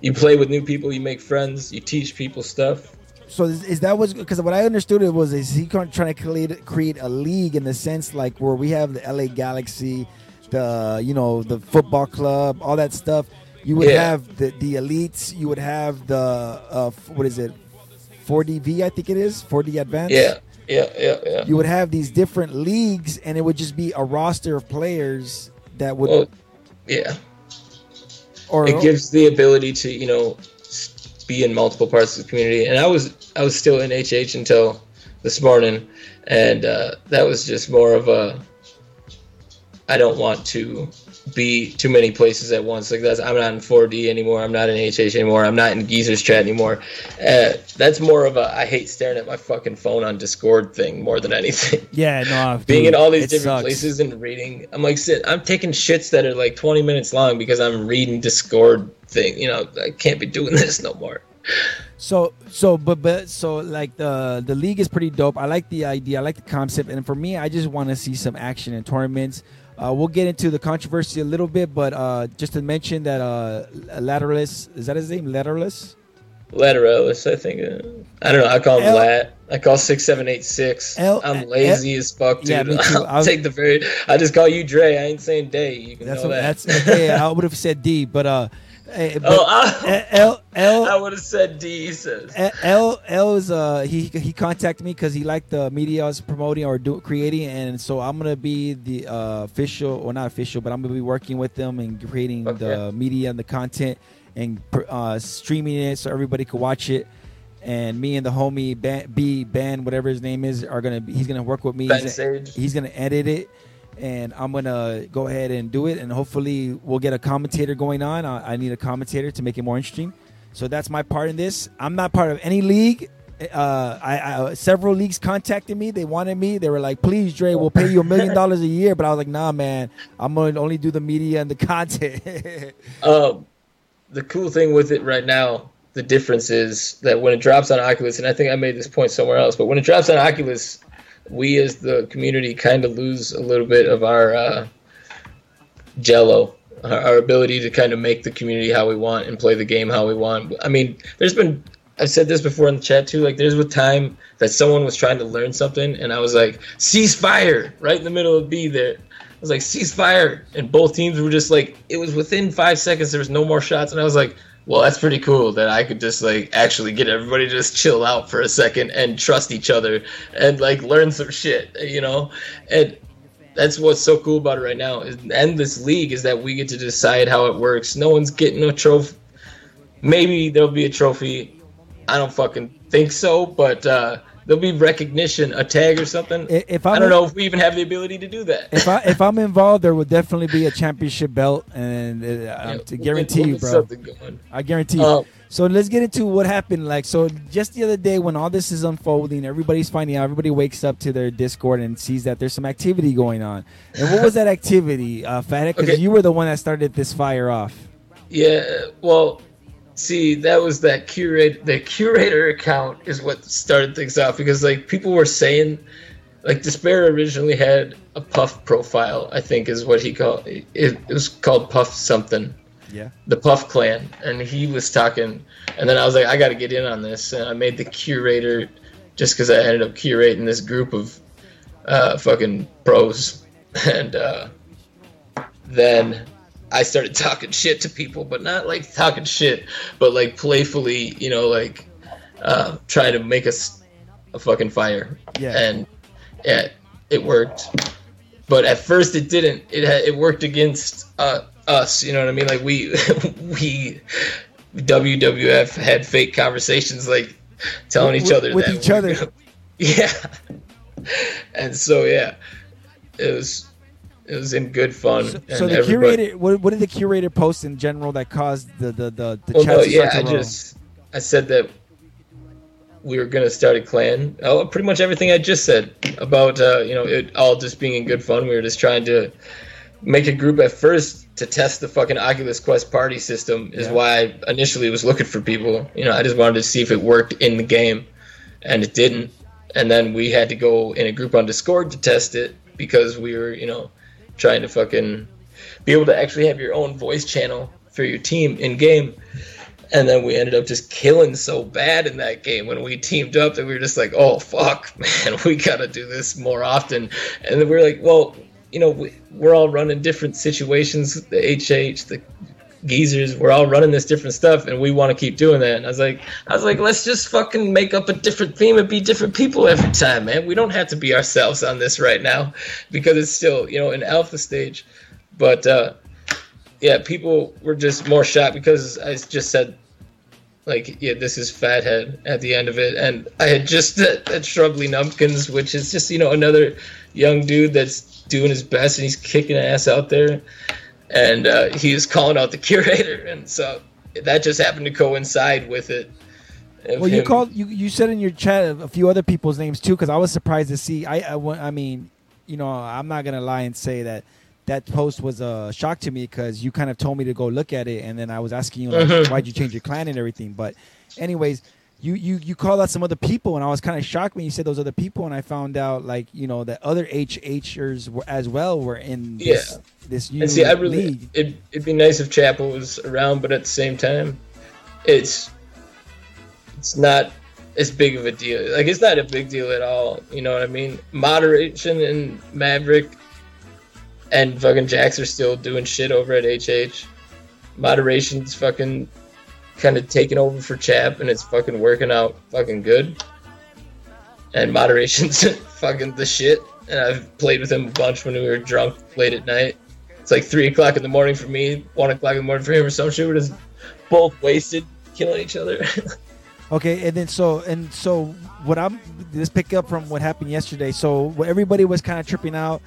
You play with new people, you make friends, you teach people stuff, so is, is that was because what I understood it was is he trying to create create a league in the sense like where we have the LA Galaxy, the you know the football club, all that stuff. You would yeah. have the the elites. You would have the uh, what is it, 4DV I think it is 4D Advance. Yeah, yeah, yeah, yeah. You would have these different leagues, and it would just be a roster of players that would. Well, yeah. Or it gives the ability to you know be in multiple parts of the community. And I was I was still in HH until this morning, and uh, that was just more of a I don't want to be too many places at once. Like that's I'm not in 4D anymore. I'm not in HH anymore. I'm not in Geezer's chat anymore. Uh, that's more of a I hate staring at my fucking phone on Discord thing more than anything. Yeah, no. Being dude, in all these different sucks. places and reading, I'm like, sit. I'm taking shits that are like 20 minutes long because I'm reading Discord thing. You know, I can't be doing this no more. So so but but so like the the league is pretty dope. I like the idea. I like the concept, and for me, I just want to see some action in tournaments. Uh, we'll get into the controversy a little bit, but uh, just to mention that uh, Lateralus is that his name? Lateralis? Lateralis, I think. Uh, I don't know. I call him L- Lat. I call six seven eight six. L- I'm lazy L- as fuck, dude. Yeah, me too. I'll take the very. I just call you Dre. I ain't saying Day. You can that's know what, that. That's okay. I would have said D, but uh, Hey, oh, I, L L. I would have said D. He says L L is uh he he contacted me because he liked the media I was promoting or do, creating, and so I'm gonna be the uh, official or not official, but I'm gonna be working with them and creating okay. the media and the content and uh, streaming it so everybody could watch it. And me and the homie B Ben, whatever his name is, are gonna be, he's gonna work with me. He's, he's gonna edit it and I'm gonna go ahead and do it, and hopefully we'll get a commentator going on. I, I need a commentator to make it more interesting. So that's my part in this. I'm not part of any league. Uh, I, I several leagues contacted me. They wanted me. They were like, "Please, Dre, we'll pay you a million dollars a year." But I was like, "Nah, man. I'm gonna only do the media and the content." um, the cool thing with it right now, the difference is that when it drops on Oculus, and I think I made this point somewhere else, but when it drops on Oculus, we as the community kind of lose a little bit of our uh, jello, our, our ability to kind of make the community how we want and play the game how we want. I mean, there's been I've said this before in the chat too. Like, there's a time that someone was trying to learn something, and I was like, "Cease fire!" Right in the middle of B there. I was like, "Cease fire!" And both teams were just like, it was within five seconds. There was no more shots, and I was like, "Well, that's pretty cool that I could just like actually get everybody to just chill out for a second and trust each other and like learn some shit, you know." And that's what's so cool about it right now. And this league is that we get to decide how it works. No one's getting a trophy. Maybe there'll be a trophy I don't fucking think so, but uh, there'll be recognition, a tag or something. If I'm I do not know if we even have the ability to do that. If I if I'm involved, there will definitely be a championship belt, and uh, yeah, to guarantee we'll you, bro. I guarantee you. Um, so let's get into what happened. Like, so just the other day when all this is unfolding, everybody's finding out. Everybody wakes up to their Discord and sees that there's some activity going on. And what was that activity, uh, Fathead? Because okay. you were the one that started this fire off. Yeah. Well, See, that was that curate the curator account is what started things off because like people were saying like Despair originally had a Puff profile, I think is what he called it, it was called Puff something. Yeah. The Puff clan. And he was talking and then I was like, I gotta get in on this and I made the curator just because I ended up curating this group of uh, fucking pros. And uh, then I started talking shit to people, but not like talking shit, but like playfully, you know, like uh, trying to make us a fucking fire. Yeah. And yeah, it worked. But at first it didn't. It had, it worked against uh, us. You know what I mean? Like we we WWF had fake conversations, like telling each other that. with each other. yeah. And so yeah, it was it was in good fun. So, so the curator, what, what, did the curator post in general that caused the the the, the well, no, yeah, I just I said that we were gonna start a clan. Oh, pretty much everything I just said about uh, you know it all just being in good fun. We were just trying to make a group at first to test the fucking Oculus Quest party system. Is yeah. why I initially was looking for people. You know, I just wanted to see if it worked in the game, and it didn't. And then we had to go in a group on Discord to test it because we were you know trying to fucking be able to actually have your own voice channel for your team in game. And then we ended up just killing so bad in that game when we teamed up that we were just like, oh, fuck, man, we got to do this more often. And then we are like, well, you know, we, we're all running different situations. The HH, the geezers, we're all running this different stuff, and we want to keep doing that. And I was like, I was like, let's just fucking make up a different theme and be different people every time, man. We don't have to be ourselves on this right now because it's still, you know, an alpha stage. But uh, yeah, people were just more shocked because I just said, like, yeah, this is Fathead at the end of it, and I had just that, that Shrubly Numpkins, which is just you know another young dude that's doing his best and he's kicking ass out there and uh, he was calling out the curator, and so that just happened to coincide with it. Well, you called you you said in your chat a few other people's names too, because I was surprised to see. I, I I mean, you know, I'm not gonna lie and say that that post was a shock to me because you kind of told me to go look at it, and then I was asking you like, mm-hmm. why'd you change your clan and everything. But, anyways, you you you called out some other people, and I was kind of shocked when you said those other people, and I found out like you know that other HHers were as well were in this, yeah. this new and see, I really league. It, it'd be nice if Chapo was around, but at the same time, it's it's not as big of a deal. Like it's not a big deal at all. You know what I mean? Moderation and Maverick and fucking Jax are still doing shit over at HH. Moderation's fucking kind of taking over for Chap, and it's fucking working out fucking good. And moderation's fucking the shit. And I've played with him a bunch when we were drunk late at night. It's like three o'clock in the morning for me, one o'clock in the morning for him, or some shit. We're just both wasted, killing each other. okay, and then so and so what I'm let's pick up from what happened yesterday. So everybody was kind of tripping out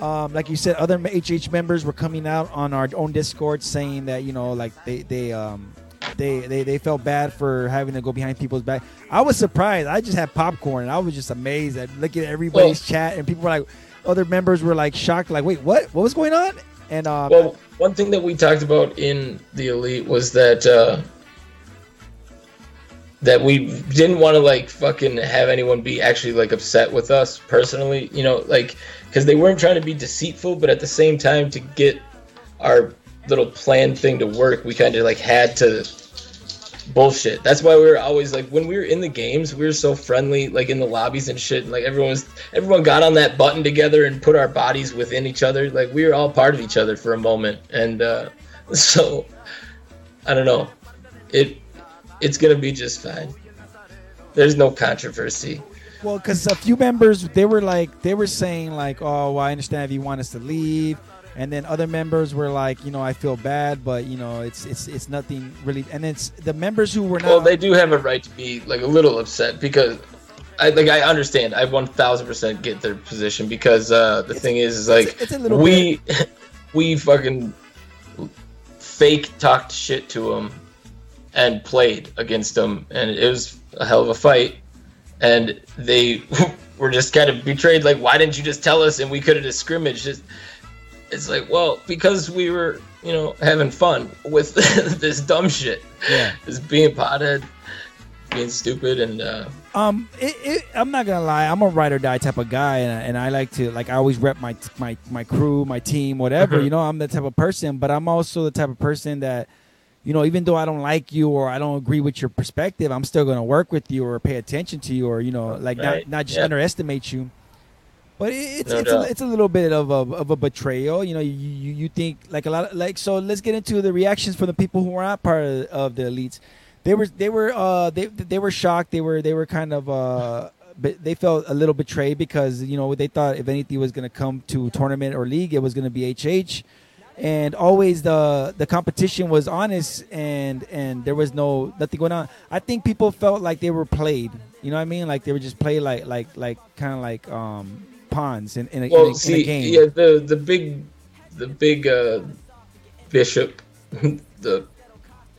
um, like you said, other HH members were coming out on our own Discord saying that you know, like they they um, they, they they felt bad for having to go behind people's back. I was surprised. I just had popcorn and I was just amazed at looking at everybody's well, chat and people were like, other members were like shocked, like, wait, what? What was going on? And uh, well, one thing that we talked about in the elite was that uh, that we didn't want to like fucking have anyone be actually like upset with us personally, you know, like because they weren't trying to be deceitful, but at the same time to get our little plan thing to work, we kind of like had to bullshit. That's why we were always like when we were in the games, we were so friendly, like in the lobbies and shit. And, like everyone was, everyone got on that button together and put our bodies within each other. Like we were all part of each other for a moment, and uh, so I don't know. It it's gonna be just fine. There's no controversy. Well, because a few members they were like they were saying like, oh, well, I understand if you want us to leave and then other members were like, you know, I feel bad, but you know, it's it's it's nothing really. And it's the members who were not. Well, they do have a right to be like a little upset because. I like I understand. I one thousand percent get their position because uh, the it's, thing is, is like it's it's we we fucking fake talked shit to them and played against them, and it was a hell of a fight. And they were just kind of betrayed. Like, why didn't you just tell us? And we could have just scrimmaged. Just it's like, well, because we were, you know, having fun with this dumb shit. Yeah. Just being pothead, being stupid, and uh, um, it, it, I'm not gonna lie, I'm a ride or die type of guy, and, and I like to like I always rep my my my crew, my team, whatever. Mm-hmm. You know, I'm the type of person, but I'm also the type of person that. You know, even though I don't like you or I don't agree with your perspective, I'm still going to work with you or pay attention to you or you know, like right. not not just yeah. underestimate you. But it's no it's, a, it's a little bit of a, of a betrayal. You know, you, you, you think like a lot of like so. Let's get into the reactions from the people who were not part of, of the elites. They were they were uh they they were shocked. They were they were kind of uh but they felt a little betrayed because you know they thought if anything was going to come to tournament or league, it was going to be HH, and always the the competition was honest and and there was no nothing going on. I think people felt like they were played. You know what I mean? Like they were just played like like like kind of like um pawns in, in, a, well, in, a, see, in a game. Yeah, the the big the big uh, bishop, the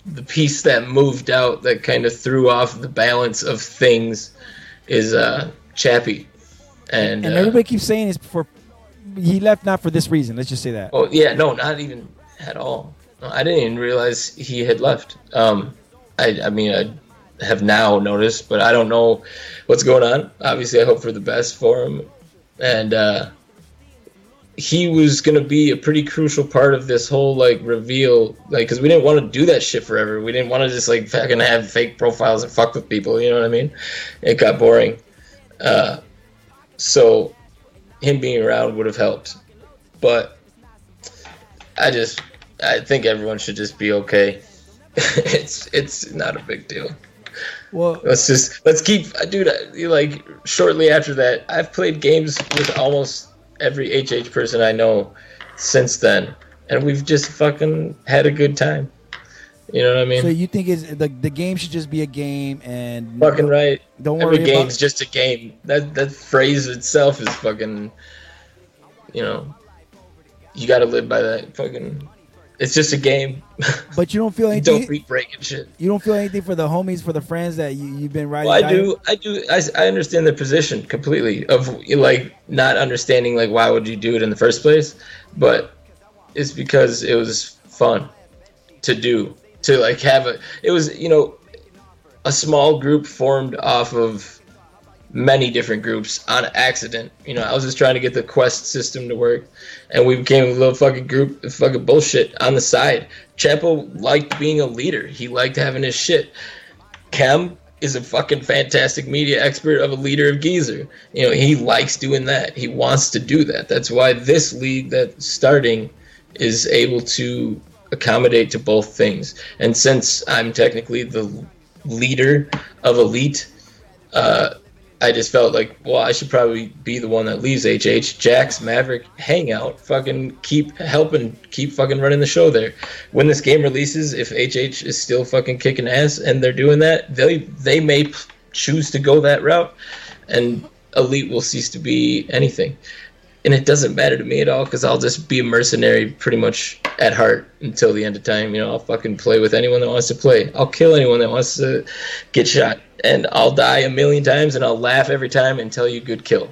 the piece that moved out that kind of threw off the balance of things is uh, Chappie. And, and everybody uh, keeps saying it's for he left not for this reason. Let's just say that. Oh yeah, no, not even at all. No, I didn't even realize he had left. Um, I, I mean, I have now noticed, but I don't know what's going on. Obviously, I hope for the best for him and uh, he was gonna be a pretty crucial part of this whole like reveal, like because we didn't want to do that shit forever. We didn't want to just like fucking have fake profiles and fuck with people. You know what I mean? It got boring. Uh, so him being around would have helped, but I just I think everyone should just be okay. it's it's not a big deal. Well, let's just let's keep, uh, dude. Uh, like shortly after that, I've played games with almost every HH person I know since then, and we've just fucking had a good time. You know what I mean? So you think is the the game should just be a game and fucking right? Don't worry. Every game's about... just a game. That that phrase itself is fucking. You know, you got to live by that fucking it's just a game. But you don't feel anything. don't be breaking shit. You don't feel anything for the homies, for the friends that you, you've been riding. Well, I do. I do. I, I understand the position completely of like not understanding like why would you do it in the first place, but it's because it was fun to do to like have a. It was you know a small group formed off of many different groups on accident. You know, I was just trying to get the quest system to work, and we became a little fucking group of fucking bullshit on the side. Chapo liked being a leader. He liked having his shit. Kem is a fucking fantastic media expert of a leader of Geezer. You know, he likes doing that. He wants to do that. That's why this league that's starting is able to accommodate to both things. And since I'm technically the leader of Elite, uh, I just felt like, well, I should probably be the one that leaves HH. Jax, Maverick, Hangout, fucking keep helping, keep fucking running the show there. When this game releases, if HH is still fucking kicking ass and they're doing that, they they may choose to go that route, and Elite will cease to be anything. and it doesn't matter to me at all because I'll just be a mercenary pretty much at heart until the end of time. You know, I'll fucking play with anyone that wants to play. I'll kill anyone that wants to get shot, and I'll die a million times, and I'll laugh every time and tell you good kill.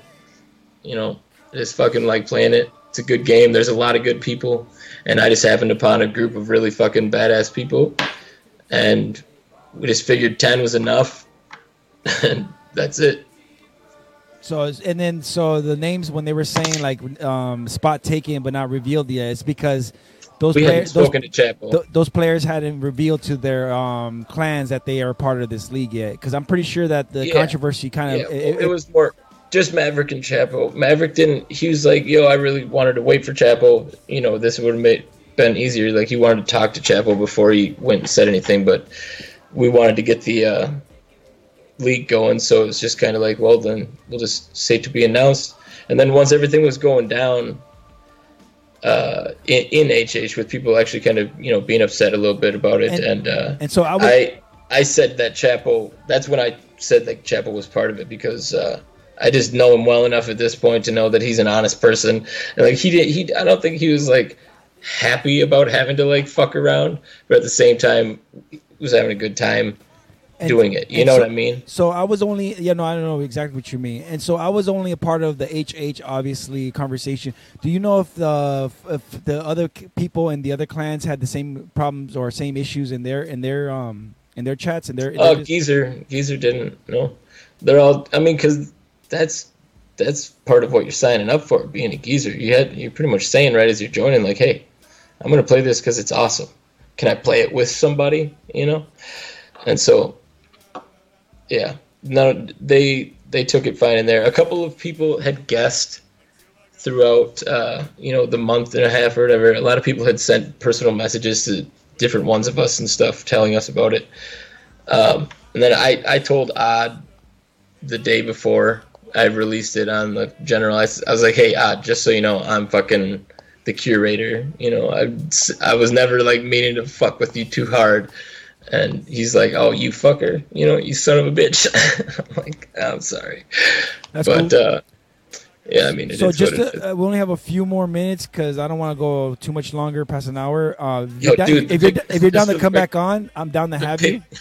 You know, just fucking like playing it. It's a good game. There's a lot of good people, and I just happened upon a group of really fucking badass people, and we just figured ten was enough, and that's it. So and then so the names when they were saying like um, spot taken but not revealed yet, it's because those we players those, th- those, players hadn't revealed to their um, clans that they are part of this league yet. Because I'm pretty sure that the yeah. controversy kind of yeah. it, it, it, was more just Maverick and Chapo. Maverick didn't. He was like, "Yo, I really wanted to wait for Chapo. You know, this would have made been easier. Like he wanted to talk to Chapo before he went and said anything, but we wanted to get the." Uh, league going. So it was just kind of like, well, then we'll just say to be announced. And then once everything was going down uh, in, in HH, with people actually kind of you know being upset a little bit about it, and and, uh, and so I, was... I I said that Chapo. That's when I said that Chapo was part of it because. Uh, I just know him well enough at this point to know that he's an honest person. And like he did, he I don't think he was like happy about having to like fuck around, but at the same time, he was having a good time and, doing it. You know so, what I mean? So I was only, yeah, no, I don't know exactly what you mean. And so I was only a part of the HH, obviously, conversation. Do you know if the if the other people in the other clans had the same problems or same issues in their in their um in their chats and their? Oh, uh, Geezer, Geezer didn't. No, they're all. I mean, because that's that's part of what you're signing up for, being a geezer. You had you're pretty much saying right as you're joining, like, hey, I'm gonna play this because it's awesome. Can I play it with somebody? You know, and so yeah, no, they they took it fine in there. A couple of people had guessed throughout, uh, you know, the month and a half or whatever. A lot of people had sent personal messages to different ones of us and stuff, telling us about it. Um, and then I I told Odd the day before I released it on the general. I, I was like, hey, Odd, just so you know, I'm fucking the curator. You know, I I was never like meaning to fuck with you too hard and he's like, "Oh, you fucker, you know, you son of a bitch." I'm like, "I'm sorry," That's but cool. uh, yeah, I mean, so just to, uh, we only have a few more minutes because I don't want to go too much longer past an hour. Uh, Yo, dude, if, you're, if you're down to come back on, I'm down to have pic- you.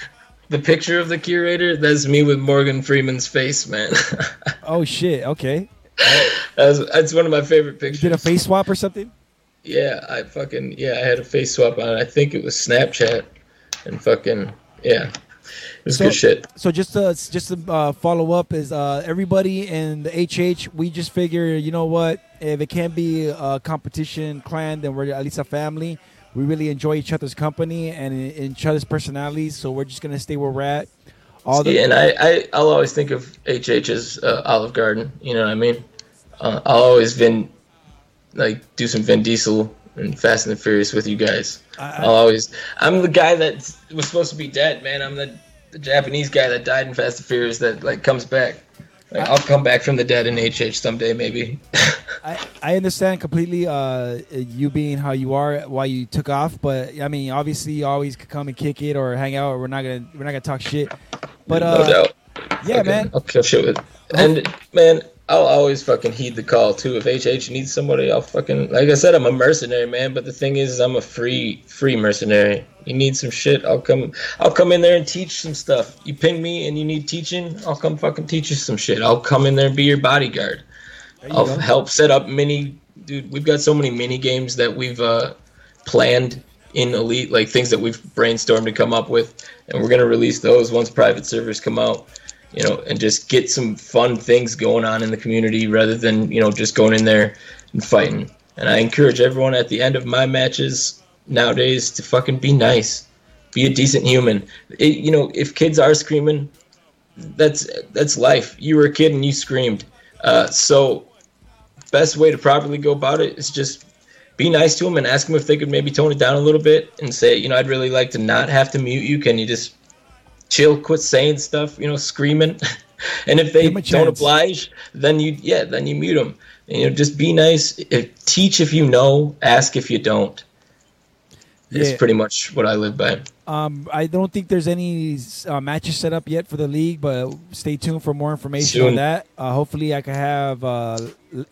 The picture of the curator, that's me with Morgan Freeman's face, man. oh shit! Okay. That's, that's one of my favorite pictures. You did a face swap or something? Yeah, I fucking yeah, I had a face swap on. I think it was Snapchat and fucking yeah. It was so, good shit. So just to just to uh, follow up is uh, everybody in the HH. We just figure, you know what? If it can't be a competition clan, then we're at least a family. We really enjoy each other's company and each other's personalities. So we're just gonna stay where we're at. All the- yeah, and I, I I'll always think of HH as uh, Olive Garden. You know what I mean? Uh, I'll always Vin like do some Vin Diesel and Fast and the Furious with you guys. I, will always. I'm the guy that was supposed to be dead, man. I'm the, the Japanese guy that died in Fast and Furious that like comes back. Like, I, will come back from the dead in HH someday, maybe. I, I understand completely uh, you being how you are, why you took off, but I mean, obviously, you always could come and kick it or hang out. Or we're not gonna we're not gonna talk shit. But uh, no doubt. Yeah, okay. man. I'll kill shit with. And man, I'll always fucking heed the call too. If HH needs somebody, I'll fucking like I said, I'm a mercenary, man. But the thing is, I'm a free free mercenary. You need some shit, I'll come. I'll come in there and teach some stuff. You ping me and you need teaching, I'll come fucking teach you some shit. I'll come in there and be your bodyguard. You I'll go. help set up mini. Dude, we've got so many mini games that we've uh, planned in Elite, like things that we've brainstormed to come up with, and we're gonna release those once private servers come out you know, and just get some fun things going on in the community rather than, you know, just going in there and fighting. And I encourage everyone at the end of my matches nowadays to fucking be nice. Be a decent human. It, you know, if kids are screaming, that's that's life. You were a kid and you screamed. Uh, so, best way to properly go about it is just be nice to them and ask them if they could maybe tone it down a little bit and say, you know, I'd really like to not have to mute you. Can you just chill, quit saying stuff, you know, screaming. and if they don't oblige, then you yeah, then you mute them. And, you know, just be nice. Teach if you know, ask if you don't. Yeah. It's pretty much what I live by. Um, I don't think there's any uh, matches set up yet for the league, but stay tuned for more information Soon. on that. Uh, hopefully, I can have uh,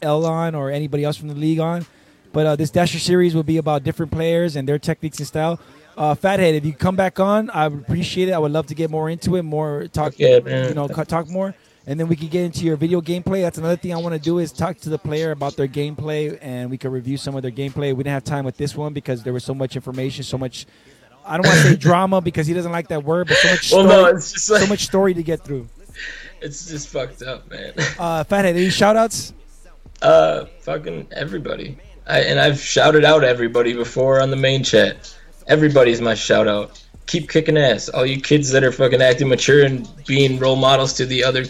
L on or anybody else from the league on. But uh, this Dasher series will be about different players and their techniques and style. Uh, Fathead, if you come back on, I would appreciate it. I would love to get more into it, more talk, man. you know, talk more, and then we can get into your video gameplay. That's another thing I want to do is talk to the player about their gameplay, and we can review some of their gameplay. We didn't have time with this one because there was so much information, so much. I don't want to say drama because he doesn't like that word, but so much Well, story, no, it's just like so much story to get through. it's just fucked up, man. Uh, Fathead, any shout outs? Uh, fucking everybody. I, and I've shouted out everybody before on the main chat. Everybody's my shout out. Keep kicking ass. All you kids that are fucking acting mature and being role models to the other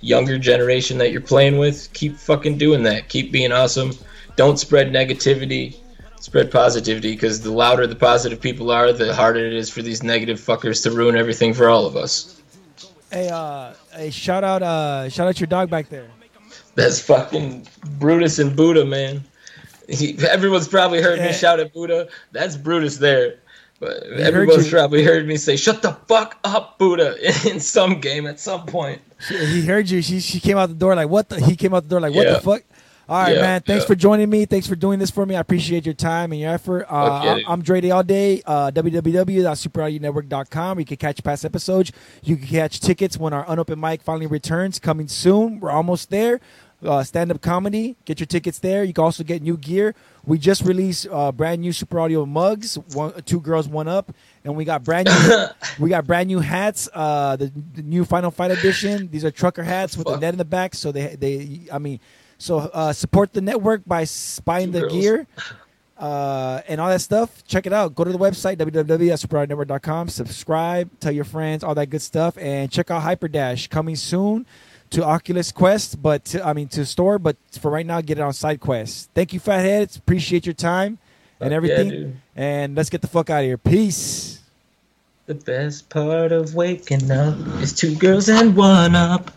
younger generation that you're playing with, keep fucking doing that. Keep being awesome. Don't spread negativity. Spread positivity because the louder the positive people are, the harder it is for these negative fuckers to ruin everything for all of us. Hey, uh, hey, shout out, uh, shout out your dog back there. That's fucking Brutus and Buddha, man. He, everyone's probably heard me shout at Buddha. That's Brutus there. But everyone's probably heard me say, shut the fuck up, Buddha, in some game at some point. She, he heard you. She she came out the door like what the? He came out the door like what Yeah. the fuck? All right, Yeah, man. Thanks yeah. for joining me. Thanks for doing this for me. I appreciate your time and your effort. Uh. I'm Dre Day All Day. Uh, www.superaudionetwork.com. You can catch past episodes. You can catch tickets when our unopened mic finally returns. Coming soon. We're almost there. Uh, Stand up comedy. Get your tickets there. You can also get new gear. We just released uh, brand new Super Audio mugs. One, two girls, one up, and we got brand new. we got brand new hats. Uh, the, the new Final Fight edition. These are trucker hats with the net in the back. So they they. I mean, so uh, support the network by buying Two the girls. gear. Uh, and all that stuff, check it out. Go to the website, www.superaudionetwork.com. Subscribe, tell your friends, all that good stuff. And check out Hyperdash coming soon to Oculus Quest, but to, I mean to store, but for right now, get it on Side SideQuest. Thank you, Fatheads. Appreciate your time and Fuck yeah, everything. and let's get the fuck out of here. Peace. The best part of waking up is two girls and one up.